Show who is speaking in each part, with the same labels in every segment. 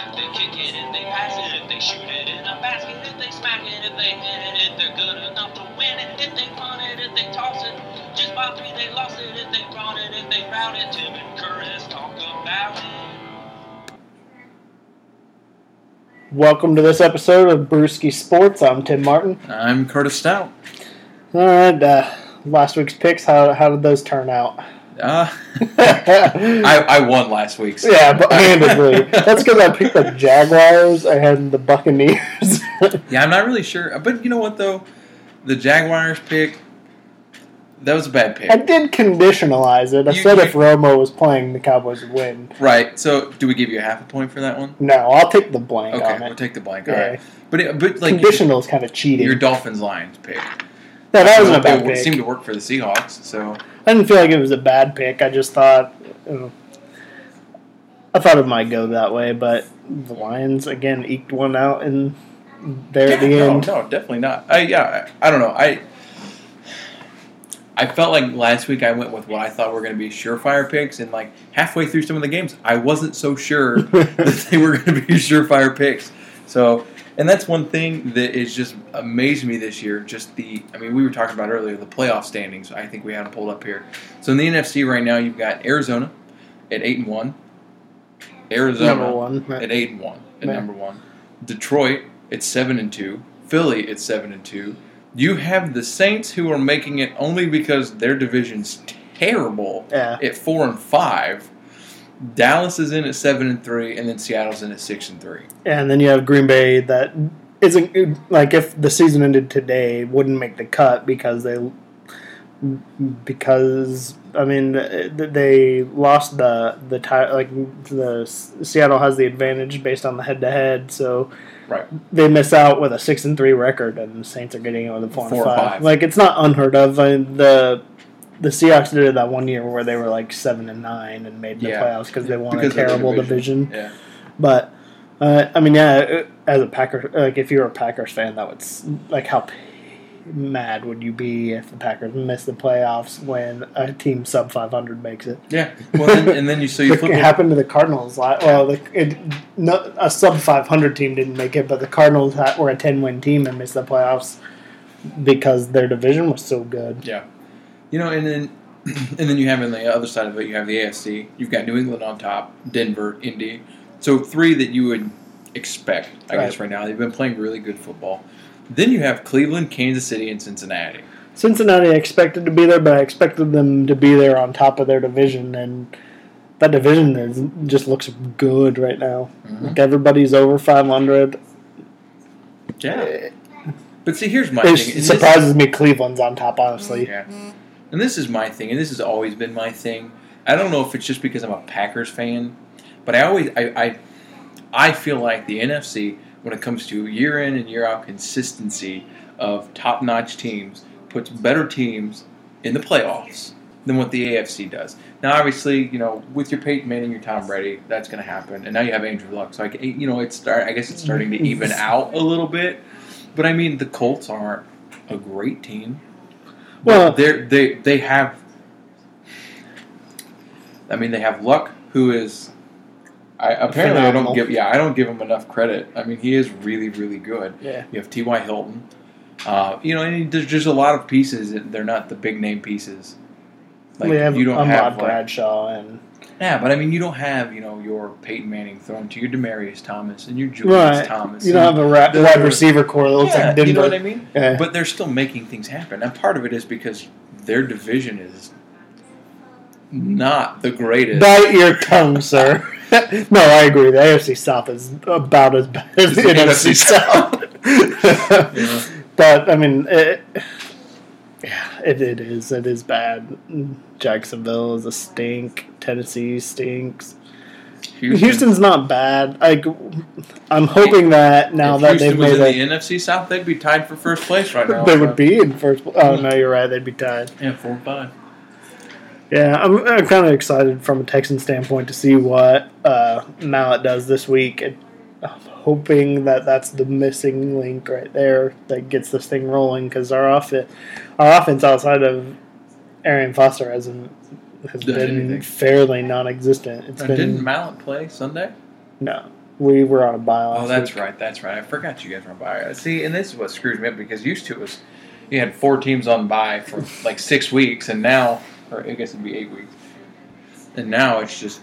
Speaker 1: They kick it, if they pass it, if they shoot it in a basket, if they smack it, if they hit it, if they're good enough to win it, if they punt it, if they toss it. Just by three, they lost it, if they brought it, if they route it. Tim and Curtis talk about it.
Speaker 2: Welcome to this episode of Brewski Sports. I'm Tim Martin.
Speaker 3: I'm Curtis Stout.
Speaker 2: All right, uh, last week's picks. How how did those turn out?
Speaker 3: Uh, I, I won last week's.
Speaker 2: Yeah, but handedly. That's because I picked the Jaguars and the Buccaneers.
Speaker 3: Yeah, I'm not really sure. But you know what, though? The Jaguars pick, that was a bad pick.
Speaker 2: I did conditionalize it. I
Speaker 3: You-
Speaker 2: said
Speaker 3: you-
Speaker 2: if Romo was playing, the Cowboys would win.
Speaker 3: Right. So, do we give you a half a point for that one?
Speaker 2: No, I'll take the blank
Speaker 3: Okay, we'll
Speaker 2: it.
Speaker 3: take the blank.
Speaker 2: Yeah.
Speaker 3: All right. But, it, but like,
Speaker 2: Conditional is kind of cheating.
Speaker 3: your Dolphins Lions pick.
Speaker 2: yeah, that wasn't a bad pick.
Speaker 3: seemed to work for the Seahawks. So,
Speaker 2: I didn't feel like it was a bad pick. I just thought, you know, I thought it might go that way, but the Lions again eked one out and there at the
Speaker 3: Yeah,
Speaker 2: end.
Speaker 3: No, no, definitely not. I yeah, I, I don't know. I I felt like last week I went with what I thought were going to be surefire picks, and like halfway through some of the games, I wasn't so sure that they were going to be surefire picks. So, and that's one thing that is just amazed me this year. Just the, I mean, we were talking about earlier the playoff standings. I think we had them pulled up here. So in the NFC right now, you've got Arizona at eight and one, Arizona
Speaker 2: one.
Speaker 3: at eight and one at
Speaker 2: Yeah.
Speaker 3: number one. Detroit at seven and two. Philly at seven and two. You have the Saints who are making it only because their division's terrible
Speaker 2: Yeah.
Speaker 3: at four and five. Dallas is in at seven and three, and then Seattle's in at six and three.
Speaker 2: And then you have Green Bay that isn't like if the season ended today, wouldn't make the cut because they because I mean they lost the the tie like the Seattle has the advantage based on the head to head, so
Speaker 3: Right.
Speaker 2: they miss out with a six and three record, and the Saints are getting it with a four,
Speaker 3: Four
Speaker 2: and
Speaker 3: and
Speaker 2: five.
Speaker 3: five.
Speaker 2: Like it's not unheard of. I mean, the the Seahawks did it that one year where they were like seven and nine and made the
Speaker 3: Yeah.
Speaker 2: playoffs because they won
Speaker 3: Because
Speaker 2: a terrible division.
Speaker 3: Yeah.
Speaker 2: But uh, I mean, yeah, as a Packer, like if you're a Packers fan, that would like how p- mad would you be if the Packers miss the playoffs when a team sub 500 makes it?
Speaker 3: Yeah. Well, then, and then you so you flip it.
Speaker 2: happened to the Cardinals. Well, the, it, no, a sub 500 team didn't make it, but the Cardinals were a 10 win team and missed the playoffs because their division was so good.
Speaker 3: Yeah. You know, and then and then you have on the other side of it, you have the AFC. You've got New England on top, Denver, Indy. So three that you would expect, I guess,
Speaker 2: Right.
Speaker 3: right now. They've been playing really good football. Then you have Cleveland, Kansas City, and Cincinnati.
Speaker 2: Cincinnati I expected to be there, but I expected them to be there on top of their division, and that division is, just looks good right now.
Speaker 3: Mm-hmm.
Speaker 2: Like everybody's over 500.
Speaker 3: Yeah. But see, here's my
Speaker 2: It
Speaker 3: thing. this-
Speaker 2: surprises me Cleveland's on top, honestly.
Speaker 3: Yeah. And this is my thing, and this has always been my thing. I don't know if it's just because I'm a Packers fan, but I always I I, I feel like the NFC when it comes to year in and year out consistency of top notch teams puts better teams in the playoffs than what the AFC does. Now, obviously, you know, with your Peyton Manning, and your Tom Brady, that's going to happen, and now you have Andrew Luck. So, I, you know, it's start. I guess it's starting to even out a little bit. But I mean, the Colts aren't a great team.
Speaker 2: Well-
Speaker 3: they they they have. I mean, they have Luck, who is. I apparently I don't give yeah I don't give him enough credit. I mean, he is really really good.
Speaker 2: Yeah.
Speaker 3: You have T. Y. Hilton. Uh, you know, and there's just a lot of pieces. that They're not the big name pieces.
Speaker 2: we have
Speaker 3: you don't
Speaker 2: Ahmad
Speaker 3: have like,
Speaker 2: Bradshaw and
Speaker 3: yeah, but I mean, you don't have you know your Peyton Manning thrown to your Demaryius Thomas and your Julius
Speaker 2: right.
Speaker 3: Thomas.
Speaker 2: You don't have a ra- wide receiver core that looks
Speaker 3: yeah,
Speaker 2: like Denver.
Speaker 3: you know what I mean.
Speaker 2: Yeah.
Speaker 3: But they're still making things happen, and part of it is because their division is not the greatest.
Speaker 2: Bite your tongue, sir. no, I agree. The AFC South is about as bad as the
Speaker 3: the
Speaker 2: NFC South.
Speaker 3: Yeah.
Speaker 2: But I mean, it, yeah, it, it is. It is bad. Jacksonville is a stink. Tennessee stinks.
Speaker 3: Houston,
Speaker 2: Houston's not bad. Like, I'm hoping that now
Speaker 3: if
Speaker 2: that
Speaker 3: Houston
Speaker 2: they've
Speaker 3: was
Speaker 2: made
Speaker 3: in
Speaker 2: a,
Speaker 3: the NFC South, they'd be tied for first place right now.
Speaker 2: they would be in first. Oh no, you're right. They'd be tied.
Speaker 3: yeah, four and five.
Speaker 2: Yeah, I'm, I'm kind of excited from a Texan standpoint to see what uh, Mallett does this week. It, hoping that that's the missing link right there that gets this thing rolling because our offense, our offense outside of Arian Foster hasn't has
Speaker 3: Done
Speaker 2: been
Speaker 3: anything.
Speaker 2: fairly non-existent. It's been
Speaker 3: didn't Mallett play Sunday?
Speaker 2: no, We were on a bye
Speaker 3: Oh, that's
Speaker 2: week.
Speaker 3: right. That's right. I forgot you guys were on bye. Uh, see, and this is what screws me up because used to it was you had four teams on bye for like six weeks, and now, or I guess it'd be eight weeks, and now it's just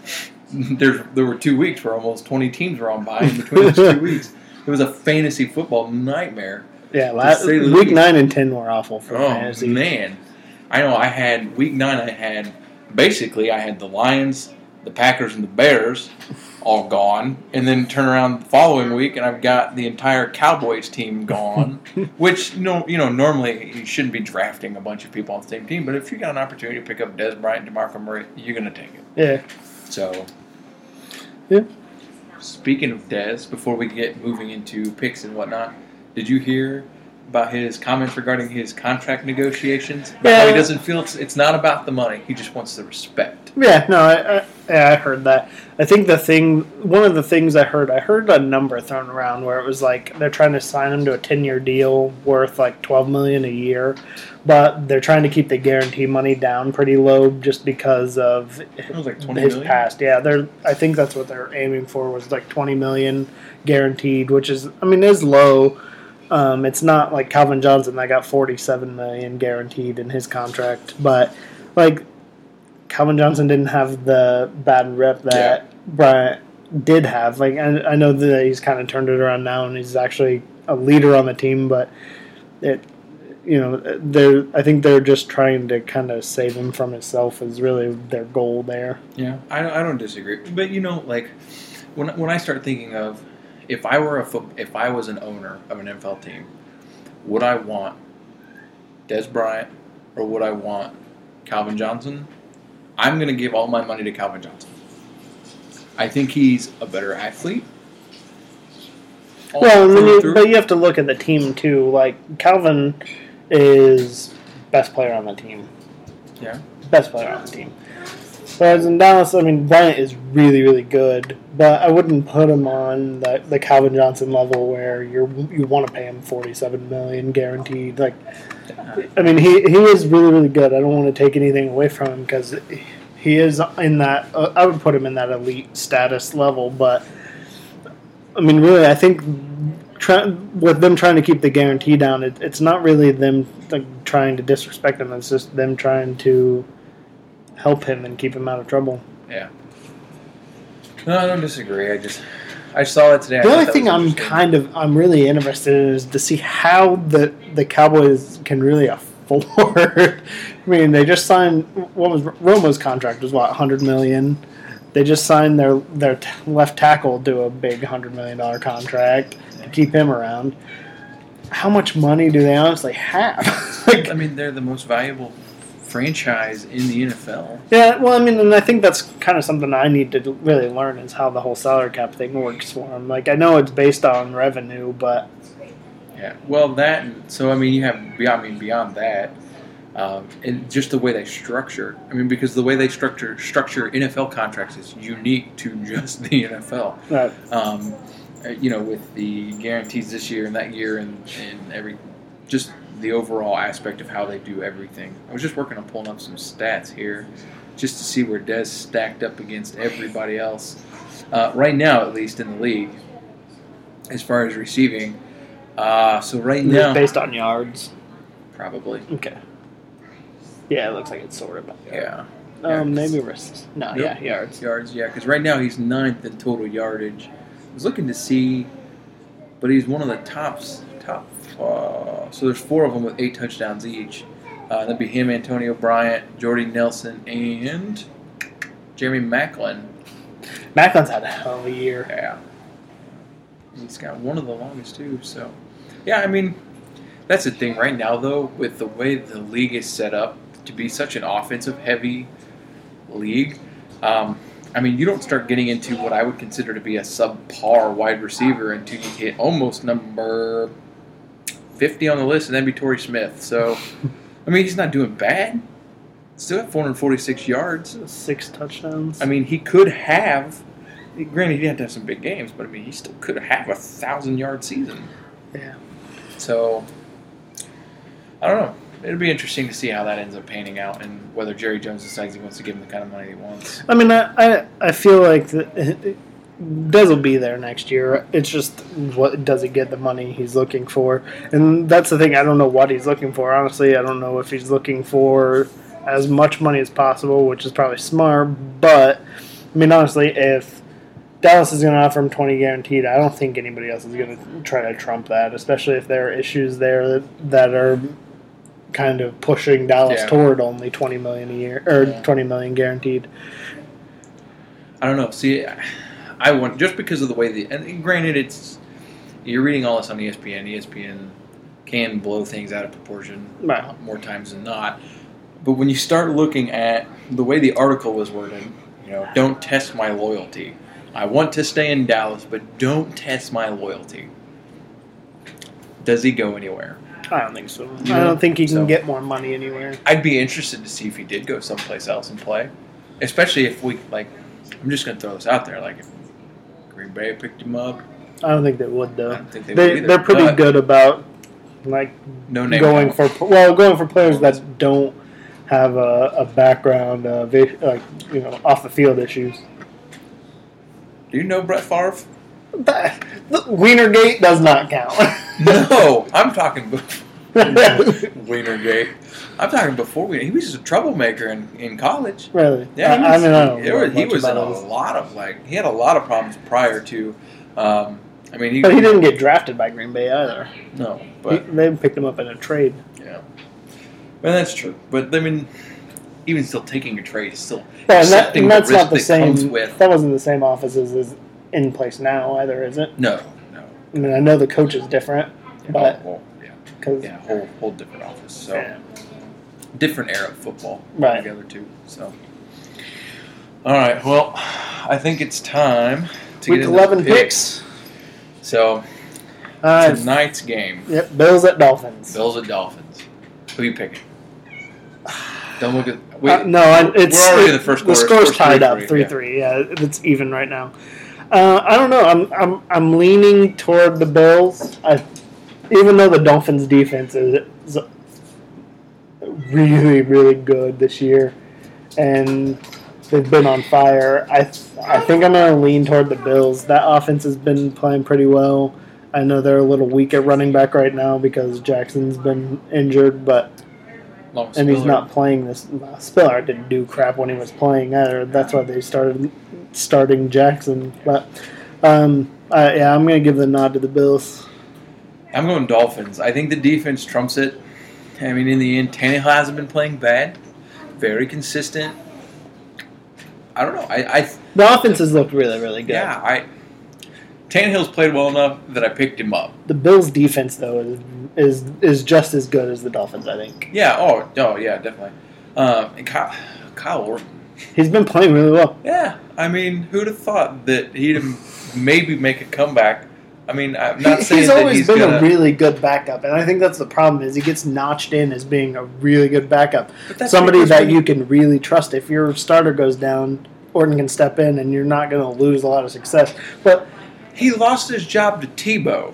Speaker 3: there's there were two weeks where almost twenty teams were on by in between those two weeks. It was a fantasy football nightmare.
Speaker 2: Yeah, last, week
Speaker 3: least.
Speaker 2: nine and ten were awful for
Speaker 3: Oh
Speaker 2: fantasy.
Speaker 3: man, I know. I had week nine. I had basically I had the Lions, the Packers, and the Bears all gone, and then turn around the following week and I've got the entire Cowboys team gone. which you know, you know, normally you shouldn't be drafting a bunch of people on the same team, but if you got an opportunity to pick up Dez Bryant, DeMarco Murray, you're gonna take it.
Speaker 2: Yeah,
Speaker 3: So,
Speaker 2: Yeah.
Speaker 3: Speaking of Dez, before we get moving into picks and whatnot, did you hear about his comments regarding his contract negotiations? About how he doesn't feel it's, it's not about the money; he just wants the respect.
Speaker 2: yeah. No, I, I, yeah, I heard that. I think the thing, one of the things I heard, I heard a number thrown around where it was like they're trying to sign him to a ten-year deal worth like twelve million a year, but they're trying to keep the guarantee money down pretty low just because of
Speaker 3: like
Speaker 2: his
Speaker 3: million.
Speaker 2: past. Yeah, they're. I think that's what they're aiming for was like twenty million guaranteed, which is, I mean, is low. Um, it's not like Calvin Johnson that got forty-seven million guaranteed in his contract, but like Calvin Johnson didn't have the bad rep that Bryant did have. Like, I, I know that he's kind of turned it around now, and he's actually a leader on the team, but it. You know, they're. I think they're just trying to kind of save him from himself. Is really their goal there.
Speaker 3: Yeah, I don't, I don't disagree. But you know, like when when I start thinking of if I were a foot, if I was an owner of an NFL team, would I want Dez Bryant or would I want Calvin Johnson? I'm going to give all my money to Calvin Johnson. I think he's a better athlete.
Speaker 2: Well, and then you, but you have to look at the team too. Like Calvin is best player on the team.
Speaker 3: Yeah.
Speaker 2: best player on the team. Whereas in Dallas, I mean, Bryant is really, really good, but I wouldn't put him on the, the Calvin Johnson level where you you want to pay him forty seven million guaranteed. Like, I mean, he he is really, really good. I don't want to take anything away from him because he is in that. Uh, I would put him in that elite status level, but I mean, really, I think. Try, with them trying to keep the guarantee down, it, it's not really them like, trying to disrespect him. It's just them trying to help him and keep him out of trouble.
Speaker 3: Yeah. No, I don't disagree. I just I saw it today.
Speaker 2: The only thing I'm kind of I'm really interested in is to see how the the Cowboys can really afford. I mean, they just signed what was Romo's contract was what 100 million. They just signed their their t- left tackle to a big 100 million dollar contract to keep him around. How much money do they honestly have? like,
Speaker 3: I mean, they're the most valuable franchise in the NFL.
Speaker 2: Yeah, well, I mean, and I think that's kind of something I need to really learn is how the whole salary cap thing works for them. Like, I know it's based on revenue, but
Speaker 3: Yeah. Well, that. So I mean, you have beyond. I mean, beyond that, um, and just the way they structure. I mean, because the way they structure structure NFL contracts is unique to just the NFL.
Speaker 2: uh,
Speaker 3: Um, uh, you know, with the guarantees this year and that year, and and every just the overall aspect of how they do everything. I was just working on pulling up some stats here, just to see where Dez stacked up against everybody else. Uh, right now, at least in the league, as far as receiving. Uh, so right now,
Speaker 2: based on yards.
Speaker 3: probably,
Speaker 2: Okay. Yeah, it looks like it's sort of.
Speaker 3: yeah.
Speaker 2: Um,
Speaker 3: Yeah,
Speaker 2: maybe risks. No,
Speaker 3: Nope.
Speaker 2: yeah, yards.
Speaker 3: yards. Yeah, because right now he's ninth in total yardage. I was looking to see, but he's one of the tops. Top. Uh, so there's four of them with eight touchdowns each. Uh, that'd be him, Antonio Bryant, Jordy Nelson, and Jeremy Maclin.
Speaker 2: Maclin's had a hell of a year.
Speaker 3: Yeah, he's got one of the longest too. So, yeah, I mean, that's the thing right now though. With the way the league is set up to be such an offensive-heavy league, um, I mean, you don't start getting into what I would consider to be a subpar wide receiver until you hit almost number fifty on the list, and that'd be Torrey Smith. So, I mean, he's not doing bad. Still at 446 yards.
Speaker 2: Six touchdowns.
Speaker 3: I mean, he could have. Granted, he didn't have some big games, but I mean, he still could have a thousand yard season.
Speaker 2: yeah.
Speaker 3: So, I don't know. It'll be interesting to see how that ends up panning out, and whether Jerry Jones decides he wants to give him the kind of money he wants.
Speaker 2: I mean, I, I, I feel like the, Dez will be there next year. It's just what does he get the money he's looking for, and that's the thing. I don't know what he's looking for. Honestly, I don't know if he's looking for as much money as possible, which is probably smart. But I mean, honestly, if Dallas is going to offer him twenty guaranteed, I don't think anybody else is going to try to trump that. Especially if there are issues there that, that are kind of pushing Dallas
Speaker 3: Yeah.
Speaker 2: toward only twenty million a year or
Speaker 3: Yeah.
Speaker 2: twenty million guaranteed.
Speaker 3: I don't know. See, I want just because of the way the and granted, it's you're reading all this on ESPN. ESPN can blow things out of proportion
Speaker 2: Right.
Speaker 3: more times than not. But when you start looking at the way the article was worded, you know, don't test my loyalty. I want to stay in Dallas, but don't test my loyalty. Does he go anywhere?
Speaker 2: I don't think so.
Speaker 3: You
Speaker 2: I don't think he can
Speaker 3: So-
Speaker 2: get more money anywhere.
Speaker 3: I'd be interested to see if he did go someplace else and play, especially if we like. I'm just going to throw this out there, like if Green Bay picked him up.
Speaker 2: I don't think they would
Speaker 3: I
Speaker 2: though.
Speaker 3: don't think they,
Speaker 2: They
Speaker 3: would either,
Speaker 2: they're pretty good about like
Speaker 3: No
Speaker 2: going for well going for players that don't have a, a background uh, like you know off the field issues.
Speaker 3: Do you know Brett Favre?
Speaker 2: That, Wienergate does not count.
Speaker 3: No, I'm talking Wienergate. I'm talking before we. He was just a troublemaker in, in college.
Speaker 2: really?
Speaker 3: Yeah,
Speaker 2: I,
Speaker 3: he
Speaker 2: I
Speaker 3: was,
Speaker 2: mean I don't
Speaker 3: he,
Speaker 2: know
Speaker 3: was, he was in a
Speaker 2: his-
Speaker 3: lot of like he had a lot of problems prior to. Um, I mean, he,
Speaker 2: but he didn't get drafted by Green Bay either.
Speaker 3: no,
Speaker 2: He,
Speaker 3: but
Speaker 2: they picked him up in a trade.
Speaker 3: yeah, well that's true. But I mean, even still taking a trade is still
Speaker 2: Yeah, and, that,
Speaker 3: accepting
Speaker 2: and that's
Speaker 3: the risk
Speaker 2: not the
Speaker 3: that
Speaker 2: same.
Speaker 3: comes with.
Speaker 2: That wasn't the same offices as in place now either, is it?
Speaker 3: No, no,
Speaker 2: I mean I know the coach is different,
Speaker 3: yeah,
Speaker 2: But-
Speaker 3: whole, yeah,
Speaker 2: because
Speaker 3: yeah, whole whole different office. So
Speaker 2: yeah.
Speaker 3: different era of football
Speaker 2: Right.
Speaker 3: together too. So, all right. Well, I think it's time to
Speaker 2: week
Speaker 3: get
Speaker 2: eleven
Speaker 3: the
Speaker 2: picks.
Speaker 3: So
Speaker 2: Uh,
Speaker 3: tonight's game,
Speaker 2: yep, Bills at Dolphins.
Speaker 3: Bills at Dolphins. Who you picking? Don't look at. Wait,
Speaker 2: Uh, no, it's
Speaker 3: we're already
Speaker 2: it-
Speaker 3: in the first
Speaker 2: The score's
Speaker 3: Score's
Speaker 2: tied up
Speaker 3: 3-3, yeah.
Speaker 2: Yeah, it's even right now. Uh, I don't know. I'm I'm I'm leaning toward the Bills. I, even though the Dolphins defense is, really really good this year, and they've been on fire. I th- I think I'm gonna lean toward the Bills. That offense has been playing pretty well. I know they're a little weak at running back right now because Jackson's been injured, but and he's
Speaker 3: Spiller.
Speaker 2: not playing this. Spiller didn't do crap when he was playing either. That's why they started starting Jackson. But um, uh, yeah, I'm gonna give the nod to the Bills.
Speaker 3: I'm going Dolphins. I think the defense trumps it. I mean, in the end, Tannehill hasn't been playing bad. Very consistent. I don't know. I, I
Speaker 2: The offense has looked really, really good.
Speaker 3: yeah, I. Tannehill's played well enough that I picked him up.
Speaker 2: The Bills' defense though is is is just as good as the Dolphins. I think
Speaker 3: Yeah. Oh. Oh. Yeah. Definitely. Um, and Kyle, Kyle Orton.
Speaker 2: he's been playing really well.
Speaker 3: Yeah. I mean, who'd have thought that he'd maybe make a comeback? I mean, I'm not
Speaker 2: He-
Speaker 3: saying
Speaker 2: he's always
Speaker 3: he's
Speaker 2: been
Speaker 3: gonna.
Speaker 2: a really good backup, and I think that's the problem is he gets notched in as being a really good backup. Somebody that you can really trust. If your starter goes down, Orton can step in, and you're not going to lose a lot of success. But
Speaker 3: He lost his job to Tebow.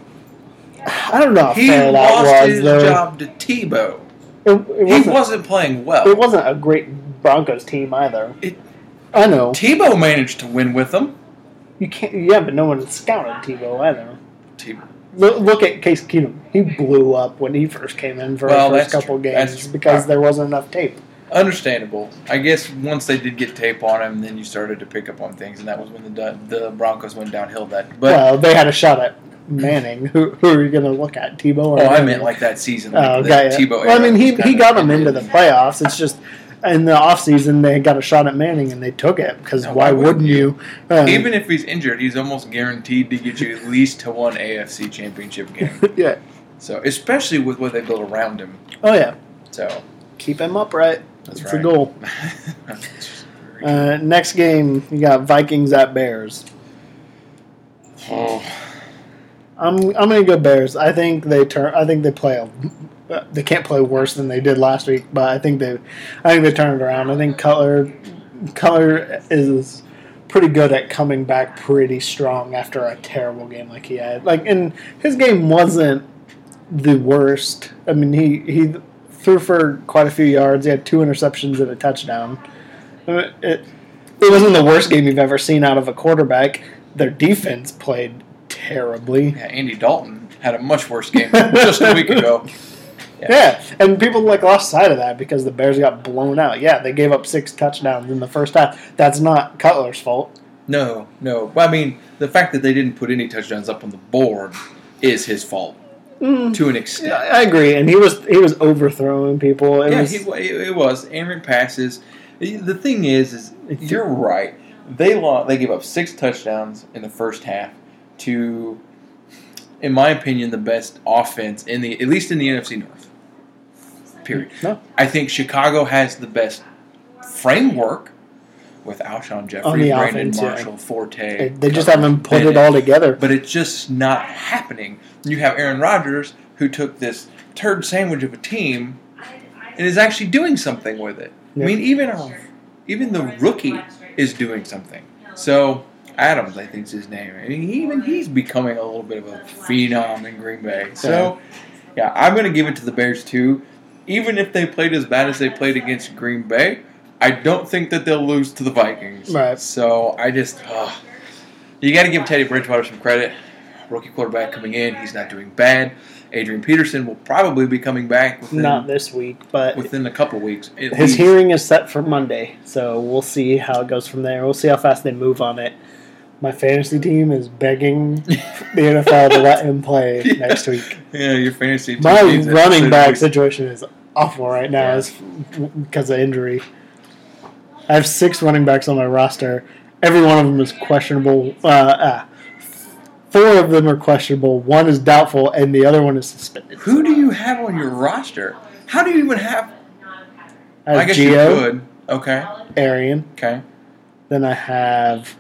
Speaker 2: I don't know
Speaker 3: He lost
Speaker 2: was.
Speaker 3: his
Speaker 2: though.
Speaker 3: job to Tebow.
Speaker 2: It, it
Speaker 3: He
Speaker 2: wasn't,
Speaker 3: wasn't playing well.
Speaker 2: it wasn't a great Broncos team either.
Speaker 3: It-
Speaker 2: I know
Speaker 3: Tebow managed to win with them.
Speaker 2: you can't. Yeah, but no one scouted Tebow either. Look, look at Case Keenum. He blew up when he first came in for
Speaker 3: Well,
Speaker 2: the first couple
Speaker 3: true.
Speaker 2: games because there wasn't enough tape.
Speaker 3: Understandable. I guess once they did get tape on him, then you started to pick up on things, and that was when the the Broncos went downhill. That, but
Speaker 2: well, they had a shot at Manning. Who, who are you going to look at, Tebow? Or
Speaker 3: oh, I meant like that season. Like
Speaker 2: Oh, got ya.
Speaker 3: Tebow.
Speaker 2: Well, I mean, he, he got them into the playoffs. It's just in the offseason they got a shot at Manning and they took it because
Speaker 3: Now,
Speaker 2: why,
Speaker 3: why wouldn't
Speaker 2: wouldn't you? Uh,
Speaker 3: Even if he's injured, he's almost guaranteed to get you at least to one AFC Championship game.
Speaker 2: yeah.
Speaker 3: So, especially with what they built around him.
Speaker 2: Oh yeah.
Speaker 3: So,
Speaker 2: Keep him upright.
Speaker 3: that's
Speaker 2: That's
Speaker 3: right.
Speaker 2: the goal. Uh, next game, you got Vikings at Bears.
Speaker 3: oh,
Speaker 2: I'm I'm gonna go Bears. I think they turn. I think they play. A, uh, they can't play worse than they did last week, but I think they, I think they turned it around. I think Cutler, Cutler is pretty good at coming back pretty strong after a terrible game like he had. Like, and his game wasn't the worst. I mean, he he threw for quite a few yards. He had two interceptions and a touchdown. Uh, It, it wasn't the worst game you've ever seen out of a quarterback, their defense played terribly.
Speaker 3: Yeah, Andy Dalton had a much worse game just a week ago.
Speaker 2: Yeah. and people like lost sight of that because the Bears got blown out. Yeah, they gave up six touchdowns in the first half. That's not Cutler's fault.
Speaker 3: No, no. Well, I mean, the fact that they didn't put any touchdowns up on the board is his fault mm. to an extent.
Speaker 2: Yeah, I agree, and he was he was overthrowing people. It
Speaker 3: yeah,
Speaker 2: was,
Speaker 3: he, it was errant passes. The thing is, is you're right. They lost, They gave up six touchdowns in the first half to, in my opinion, the best offense in the at least in the NFC North. Period.
Speaker 2: No.
Speaker 3: I think Chicago has the best framework with Alshon
Speaker 2: Jeffery,
Speaker 3: Brandon
Speaker 2: offense, yeah.
Speaker 3: Marshall, Forte.
Speaker 2: they, they just haven't put it all together.
Speaker 3: but it's just not happening. You have Aaron Rodgers who took this turd sandwich of a team and is actually doing something with it.
Speaker 2: Yeah.
Speaker 3: I mean, even our, even the rookie is doing something. So Adams, I think is his name. I mean, even he's becoming a little bit of a phenom in Green Bay. So yeah, I'm going to give it to the Bears too. Even if they played as bad as they played against Green Bay, I don't think that they'll lose to the Vikings.
Speaker 2: Right.
Speaker 3: So I just, ugh. you got to give Teddy Bridgewater some credit. Rookie quarterback coming in, he's not doing bad. Adrian Peterson will probably be coming back within,
Speaker 2: Not this week, but
Speaker 3: within a couple weeks.
Speaker 2: his
Speaker 3: least.
Speaker 2: hearing is set for Monday, so we'll see how it goes from there. We'll see how fast they move on it. My fantasy team is begging the NFL to let him play
Speaker 3: Yeah.
Speaker 2: next week.
Speaker 3: Yeah, your fantasy. team
Speaker 2: My running back situation is awful right now
Speaker 3: Yeah.
Speaker 2: because of injury. I have six running backs on my roster. Every one of them is questionable. Uh, uh, four of them are questionable. One is doubtful, and the other one is suspended.
Speaker 3: Who do you have on your roster? How do you even have?
Speaker 2: I have
Speaker 3: I guess you
Speaker 2: Gio,
Speaker 3: could. Okay.
Speaker 2: Arian.
Speaker 3: Okay.
Speaker 2: Then I have.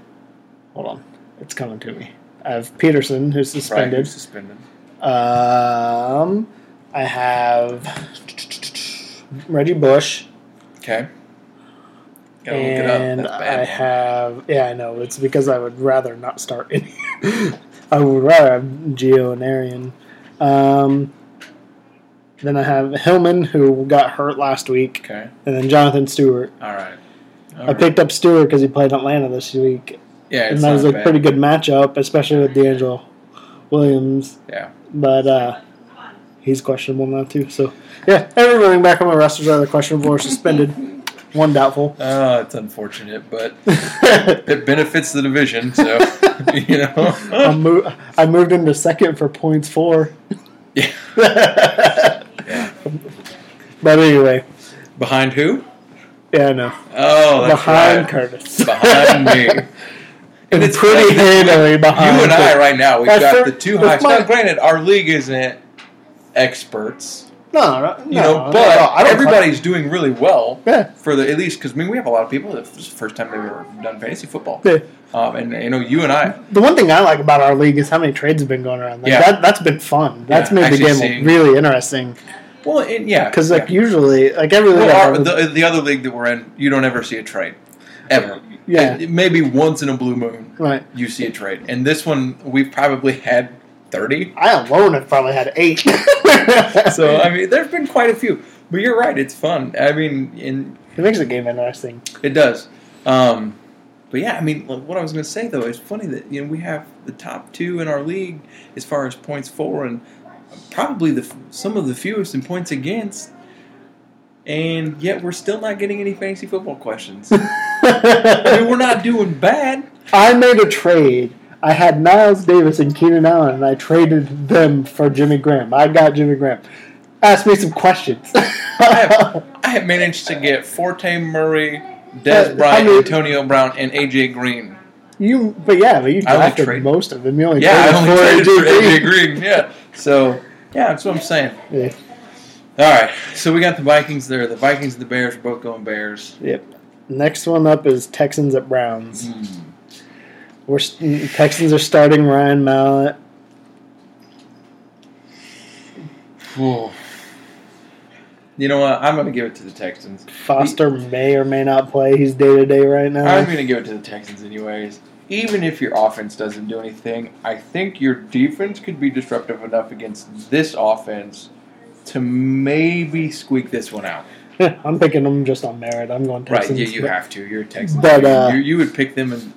Speaker 2: Hold on, it's coming to me. I have Peterson, who's suspended.
Speaker 3: you're Suspended.
Speaker 2: Um, I have Reggie Bush,
Speaker 3: Okay. Gotta look it up.
Speaker 2: and I have. Yeah, I know. It's because I would rather not start any. I would rather have Gio and Arian. Um, then I have Hillman, who got hurt last week,
Speaker 3: okay.
Speaker 2: and then Jonathan Stewart.
Speaker 3: All right. All
Speaker 2: I
Speaker 3: right.
Speaker 2: picked up Stewart because he played Atlanta this week,
Speaker 3: Yeah, it's
Speaker 2: and that was a
Speaker 3: bad.
Speaker 2: pretty good matchup, especially with DeAngelo Williams.
Speaker 3: Yeah.
Speaker 2: But uh, he's questionable now too. So yeah, every running back on my roster is either questionable or suspended. One doubtful.
Speaker 3: Oh, it's unfortunate, but it benefits the division, so you know.
Speaker 2: I, I moved into second for points four.
Speaker 3: yeah.
Speaker 2: But anyway,
Speaker 3: Behind who?
Speaker 2: yeah, I know.
Speaker 3: Oh, that's
Speaker 2: Behind
Speaker 3: right.
Speaker 2: Curtis.
Speaker 3: Behind me.
Speaker 2: And
Speaker 3: it's
Speaker 2: pretty handily behind.
Speaker 3: You and I right now, we've got the two high.
Speaker 2: my-
Speaker 3: Now, granted, our league isn't experts,
Speaker 2: No, no,
Speaker 3: you know,
Speaker 2: no,
Speaker 3: but
Speaker 2: no, I don't-
Speaker 3: everybody's doing really well.
Speaker 2: Yeah.
Speaker 3: For the at least, because I mean, we have a lot of people that this is the first time they've ever done fantasy football.
Speaker 2: Yeah.
Speaker 3: Um, and you know, you and I,
Speaker 2: The one thing I like about our league is how many trades have been going around. Like
Speaker 3: Yeah.
Speaker 2: that, that's been fun. That's
Speaker 3: Yeah,
Speaker 2: made the game
Speaker 3: seeing-
Speaker 2: really interesting.
Speaker 3: well, and, yeah,
Speaker 2: Because like
Speaker 3: yeah.
Speaker 2: usually, like every league,
Speaker 3: Well, our, the, the other league that we're in, you don't ever see a trade, ever.
Speaker 2: Yeah.
Speaker 3: Maybe once in a blue moon
Speaker 2: right.
Speaker 3: you see a trade, and this one we've probably had thirty.
Speaker 2: I alone have probably had eight.
Speaker 3: So I mean, there's been quite a few. But you're right, it's fun. I mean, and
Speaker 2: it makes the game interesting.
Speaker 3: it does. Um, but yeah, I mean, like, what I was going to say though, it's funny that you know we have the top two in our league as far as points for, and probably the some of the fewest in points against. And yet we're still not getting any fantasy football questions. I mean, we're not doing bad.
Speaker 2: I made a trade. I had Niles Davis and Keenan Allen, and I traded them for Jimmy Graham. I got Jimmy Graham. Ask me some questions.
Speaker 3: I have, I have managed to get Forte Murray, Dez
Speaker 2: Uh,
Speaker 3: Bryant,
Speaker 2: how many-
Speaker 3: Antonio Brown, and AJ Green.
Speaker 2: you, but yeah, but you
Speaker 3: I
Speaker 2: drafted
Speaker 3: trade-
Speaker 2: most of them. You only
Speaker 3: Yeah, I only traded for
Speaker 2: AJ
Speaker 3: AJ Green. Yeah, so yeah, that's what I'm saying.
Speaker 2: Yeah.
Speaker 3: All right, so we got the Vikings there. The Vikings and the Bears are both going Bears.
Speaker 2: Yep. Next one up is Texans at Browns. Hmm. We're mm, Texans are starting Ryan Mallett.
Speaker 3: Whew. You know what? I'm going to give it to the Texans.
Speaker 2: Foster may or may not play. He's day to day right now.
Speaker 3: I'm going to give it to the Texans anyways. Even if your offense doesn't do anything, I think your defense could be disruptive enough against this offense to maybe squeak this one out.
Speaker 2: I'm picking them just on merit. I'm going to Texans.
Speaker 3: right? Yeah, you have to. You're a Texans.
Speaker 2: But, uh,
Speaker 3: you, you would pick them and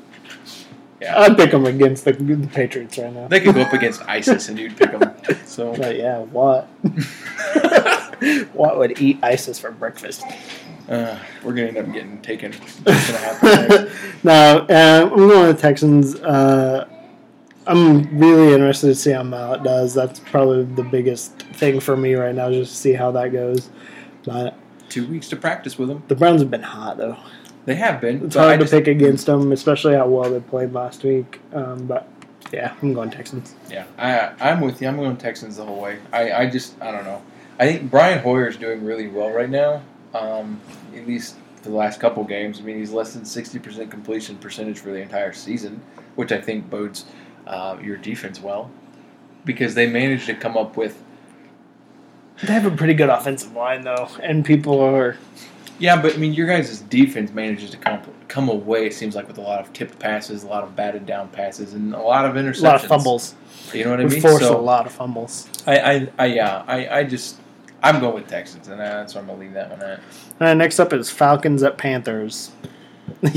Speaker 3: Yeah.
Speaker 2: I'd pick them against the, the Patriots right now.
Speaker 3: They could go up against ISIS and you'd pick them. So
Speaker 2: But yeah, what? what would eat ISIS for breakfast?
Speaker 3: uh, we're gonna end up getting taken.
Speaker 2: No, uh, I'm going the Texans. Uh, I'm really interested to see how Mallett does. That's probably the biggest thing for me right now, just to see how that goes. But
Speaker 3: Two weeks to practice with them.
Speaker 2: the Browns have been hot, though.
Speaker 3: They have been.
Speaker 2: It's
Speaker 3: but I
Speaker 2: hard to
Speaker 3: just-
Speaker 2: pick against them, especially how well they played last week. Um, but yeah, I'm going Texans.
Speaker 3: Yeah, I, I'm with you. I'm going Texans the whole way. I, I just, I don't know. I think Brian Hoyer is doing really well right now. Um, at least the last couple games. I mean, he's less than 60% completion percentage for the entire season, which I think bodes uh, your defense well because they managed to come up with.
Speaker 2: They have a pretty good offensive line, though, and people are.
Speaker 3: Yeah, but I mean, your guys' defense manages to come come away. It seems like with a lot of tipped passes, a lot of batted down passes, and a lot of interceptions.
Speaker 2: A lot of fumbles.
Speaker 3: You know what I mean?
Speaker 2: force
Speaker 3: So-
Speaker 2: a lot of fumbles.
Speaker 3: I, I, I, yeah, I, I just, I'm going with Texans, and that's where I'm gonna leave that one at.
Speaker 2: Uh, next up is Falcons at Panthers.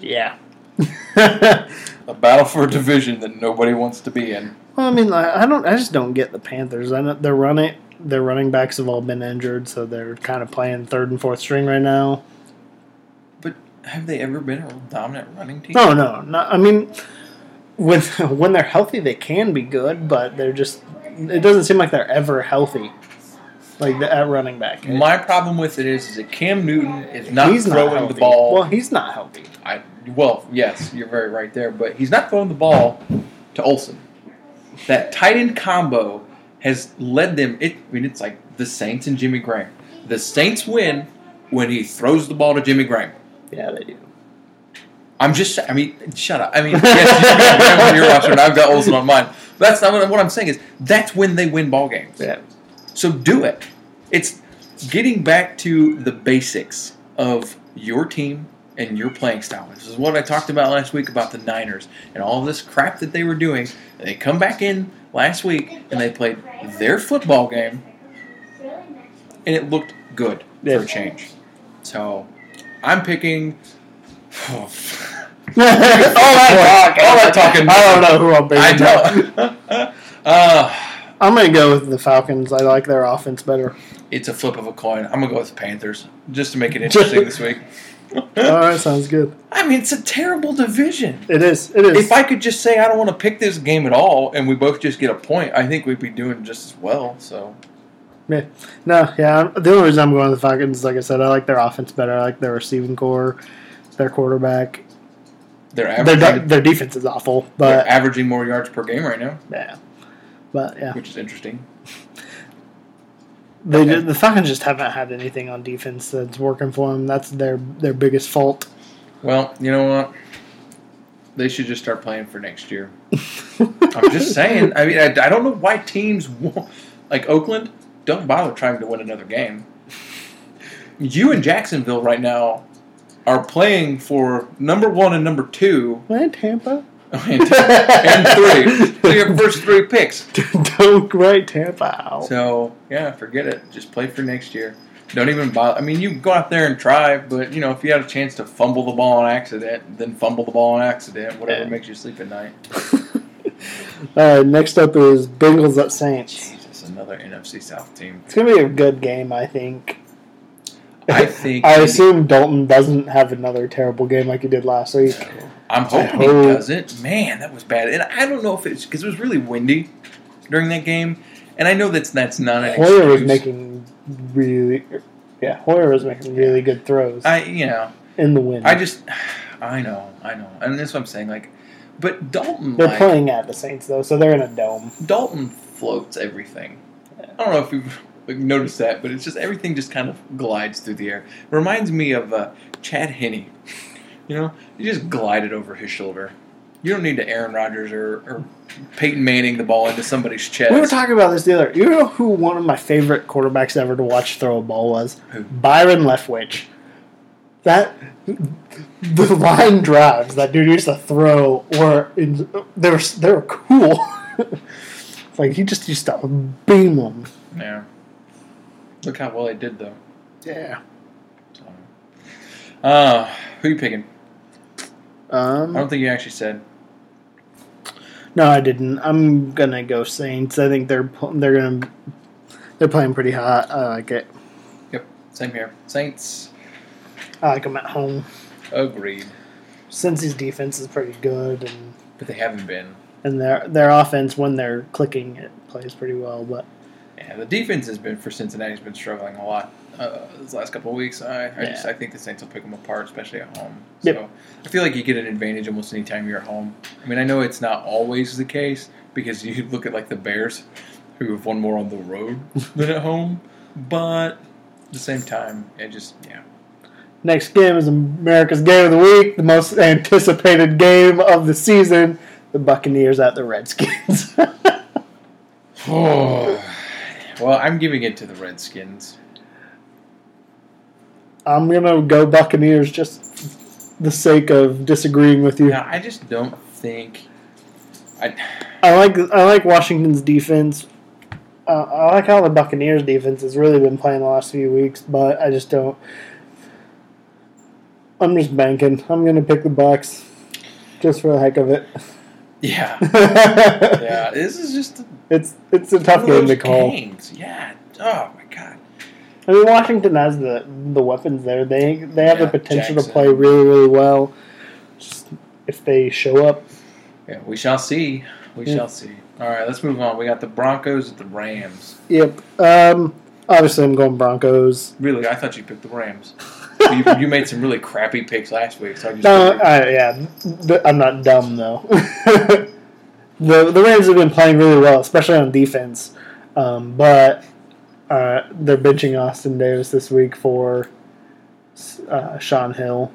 Speaker 2: yeah.
Speaker 3: A battle for a division that nobody wants to be in.
Speaker 2: Well, I mean, I I don't. I just don't get the Panthers. I know they're running. Their running backs have all been injured, so they're kind of playing third and fourth string right now.
Speaker 3: But have they ever been a dominant running team?
Speaker 2: No, no, not. I mean, when when they're healthy, they can be good, but they're just. It doesn't seem like they're ever healthy, like the, at running back.
Speaker 3: My problem with it is, is that Cam Newton is not
Speaker 2: he's not
Speaker 3: throwing
Speaker 2: healthy.
Speaker 3: the ball.
Speaker 2: Well, he's not healthy.
Speaker 3: I, well, yes, you're very right there, but he's not throwing the ball to Olsen. That tight end combo has led them. It, I mean, it's like the Saints and Jimmy Graham. The Saints win when he throws the ball to Jimmy Graham.
Speaker 2: Yeah, they do.
Speaker 3: I'm just. I mean, shut up. I mean, yes, you got Graham on your roster, and I've got Olsen on mine. But that's not what, what I'm saying. Is that's when they win ball games.
Speaker 2: Yeah.
Speaker 3: So do it. It's getting back to the basics of your team and your playing style. This is what I talked about last week about the Niners and all this crap that they were doing. They come back in last week and they played their football game, and it looked good
Speaker 2: Yeah.
Speaker 3: for a change. So I'm picking.
Speaker 2: all that talk,
Speaker 3: All that talking.
Speaker 2: I don't know who I'm picking.
Speaker 3: I know. uh,
Speaker 2: I'm gonna go with the Falcons. I like their offense better.
Speaker 3: it's a flip of a coin. I'm gonna go with the Panthers just to make it interesting this week.
Speaker 2: All right, sounds good.
Speaker 3: I mean, it's a terrible division.
Speaker 2: It is. It is.
Speaker 3: If I could just say I don't want to pick this game at all, and we both just get a point, I think we'd be doing just as well. So
Speaker 2: Yeah. No, yeah. The only reason I'm going with the Falcons, like I said, I like their offense better. I like their receiving core, their quarterback.
Speaker 3: they're
Speaker 2: Their their defense is awful,
Speaker 3: they're
Speaker 2: but
Speaker 3: averaging more yards per game right now,
Speaker 2: yeah. But yeah,
Speaker 3: which is interesting.
Speaker 2: they
Speaker 3: Okay.
Speaker 2: the Falcons just haven't had anything on defense that's working for them. That's their their biggest fault.
Speaker 3: Well, you know what? They should just start playing for next year. I'm just saying. I mean, I, I don't know why teams won't, like Oakland don't bother trying to win another game. You and Jacksonville right now are playing for number one and number two
Speaker 2: and Tampa.
Speaker 3: and, and three. So your first three picks.
Speaker 2: don't write Tampa out.
Speaker 3: So yeah, forget it. Just play for next year. Don't even bother. I mean, you go out there and try, but you know, if you had a chance to fumble the ball on accident, then fumble the ball on accident. Whatever
Speaker 2: Yeah.
Speaker 3: makes you sleep at night.
Speaker 2: All right, next up is Bengals at Saints.
Speaker 3: Jesus, another NFC South team.
Speaker 2: It's gonna be a good game, I think.
Speaker 3: I think.
Speaker 2: I assume Dalton doesn't have another terrible game like he did last week.
Speaker 3: I'm hoping he doesn't. Man, that was bad, and I don't know if it's because it was really windy during that game, and I know that's that's not an
Speaker 2: Hoyer was making really, yeah, Hoyer was making really good throws
Speaker 3: I you know
Speaker 2: in the wind.
Speaker 3: I just I know I know, and that's what I'm saying. Like, but Dalton
Speaker 2: they're
Speaker 3: like,
Speaker 2: playing at the Saints though, so they're in a dome.
Speaker 3: Dalton floats everything. I don't know if you've noticed that, but it's just everything just kind of glides through the air. Reminds me of uh, Chad Henne. You know, you just glide it over his shoulder. You don't need to Aaron Rodgers or, or Peyton Manning the ball into somebody's chest.
Speaker 2: We were talking about this the other. You know who one of my favorite quarterbacks ever to watch throw a ball was?
Speaker 3: Who?
Speaker 2: Byron Leftwich. That the line drives that dude used to throw were in, they were they were cool. like he just used to beam them.
Speaker 3: yeah. Look how well they did though.
Speaker 2: Yeah.
Speaker 3: So. Uh, who you picking?
Speaker 2: Um,
Speaker 3: I don't think you actually said.
Speaker 2: no, I didn't. I'm gonna go Saints. I think they're they're gonna they're playing pretty hot. I like it.
Speaker 3: Yep, same here. Saints.
Speaker 2: I like them at home.
Speaker 3: Agreed.
Speaker 2: Cincy's defense is pretty good, and
Speaker 3: But they haven't been.
Speaker 2: and their their offense when they're clicking it plays pretty well. But
Speaker 3: Yeah, the defense has been for Cincinnati's been struggling a lot uh, these last couple of weeks. I, I just I think the Saints will pick them apart, especially at home.
Speaker 2: Yep.
Speaker 3: So I feel like you get an advantage almost any time you're at home. I mean, I know it's not always the case because you look at like the Bears, who have won more on the road than at home, but at the same time, it just yeah.
Speaker 2: next game is America's Game of the Week, the most anticipated game of the season. The Buccaneers at the Redskins.
Speaker 3: well, I'm giving it to the Redskins.
Speaker 2: I'm gonna go Buccaneers just the sake of disagreeing with you.
Speaker 3: I just don't think. I,
Speaker 2: I like I like Washington's defense. Uh, I like how the Buccaneers defense has really been playing the last few weeks, but I just don't. I'm just banking. I'm gonna pick the Bucks, just for the heck of it.
Speaker 3: Yeah, yeah. This is just
Speaker 2: It's it's a tough game to call.
Speaker 3: Games. Yeah. Oh my god.
Speaker 2: I mean, Washington has the the weapons there. They they have
Speaker 3: Yeah,
Speaker 2: the potential to play really really well. Just if they show up,
Speaker 3: Yeah, we shall see. We
Speaker 2: Yeah.
Speaker 3: shall see. All right, let's move on. We got the Broncos at the Rams.
Speaker 2: yep. Um, obviously, I'm going Broncos.
Speaker 3: Really, I thought you picked the Rams. you, you made some really crappy picks last week, so I just
Speaker 2: No, I, yeah, I'm not dumb though. the the Rams have been playing really well, especially on defense. Um, but uh, they're benching Austin Davis this week for uh, Shaun Hill.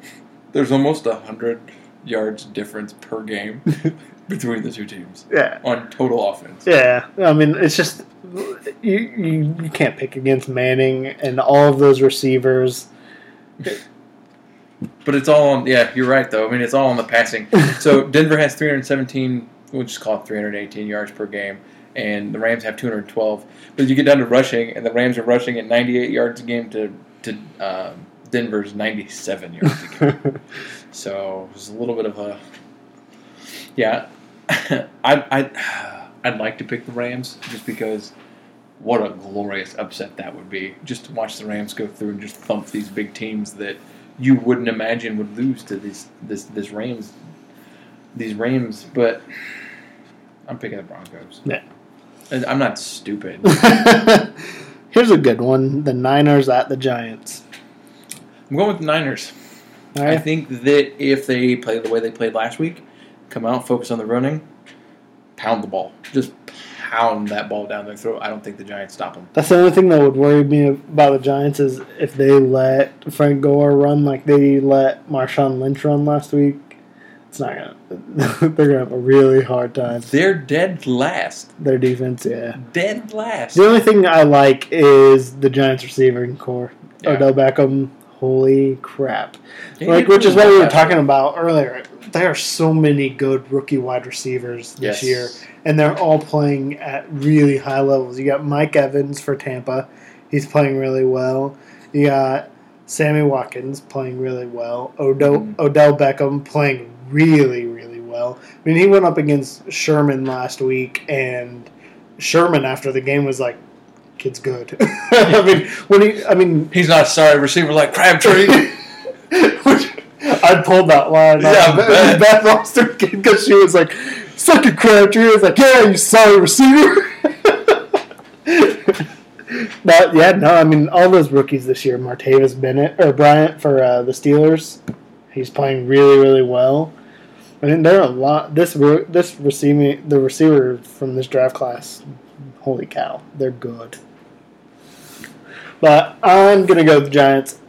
Speaker 3: there's almost a hundred yards difference per game between the two teams
Speaker 2: Yeah,
Speaker 3: on total offense.
Speaker 2: yeah. I mean, it's just you you, you can't pick against Manning and all of those receivers.
Speaker 3: But it's all on. Yeah, you're right though. I mean, it's all on the passing. So Denver has 317, we'll just call it 318 yards per game, and the Rams have 212. But you get down to rushing, and the Rams are rushing at 98 yards a game to to um, Denver's 97 yards a game. so it's a little bit of a yeah. I I I'd like to pick the Rams just because. What a glorious upset that would be! Just to watch the Rams go through and just thump these big teams that you wouldn't imagine would lose to this this this Rams these Rams, but I'm picking the Broncos.
Speaker 2: Yeah.
Speaker 3: I'm not stupid.
Speaker 2: Here's a good one: the Niners at the Giants.
Speaker 3: I'm going with the Niners.
Speaker 2: All
Speaker 3: I think that if they play the way they played last week, come out, focus on the running, pound the ball, just pound that ball down their throat. I don't think the Giants stop them.
Speaker 2: That's the only thing that would worry me about the Giants is if they let Frank Gore run like they let Marshawn Lynch run last week. It's not gonna. they're gonna have a really hard time.
Speaker 3: They're dead last.
Speaker 2: Their defense, yeah.
Speaker 3: Dead last.
Speaker 2: The only thing I like is the Giants receiving core.
Speaker 3: Yeah.
Speaker 2: Odell Beckham. Holy crap!
Speaker 3: Yeah,
Speaker 2: like, which is what we were talking about earlier. There are so many good rookie wide receivers this
Speaker 3: Yes.
Speaker 2: year, and they're all playing at really high levels. You got Mike Evans for Tampa; he's playing really well. You got Sammy Watkins playing really well. Odell,
Speaker 3: Mhm.
Speaker 2: Odell Beckham playing really, really well. I mean, he went up against Sherman last week, and Sherman after the game was like, "Kid's good." I mean, when he, I mean,
Speaker 3: He's not a sorry receiver like Crabtree.
Speaker 2: which I pulled that line.
Speaker 3: Yeah,
Speaker 2: Beth,
Speaker 3: bet.
Speaker 2: Beth Foster because she was like, "Suck it, Crabtree." I was like, "Yeah, you sorry receiver." but yeah, no, I mean all those rookies this year. Martavis Bennett or Bryant for uh, the Steelers, he's playing really, really well. I mean, there are a lot. This this receiving the receiver from this draft class. Holy cow, they're good. But I'm gonna go with the Giants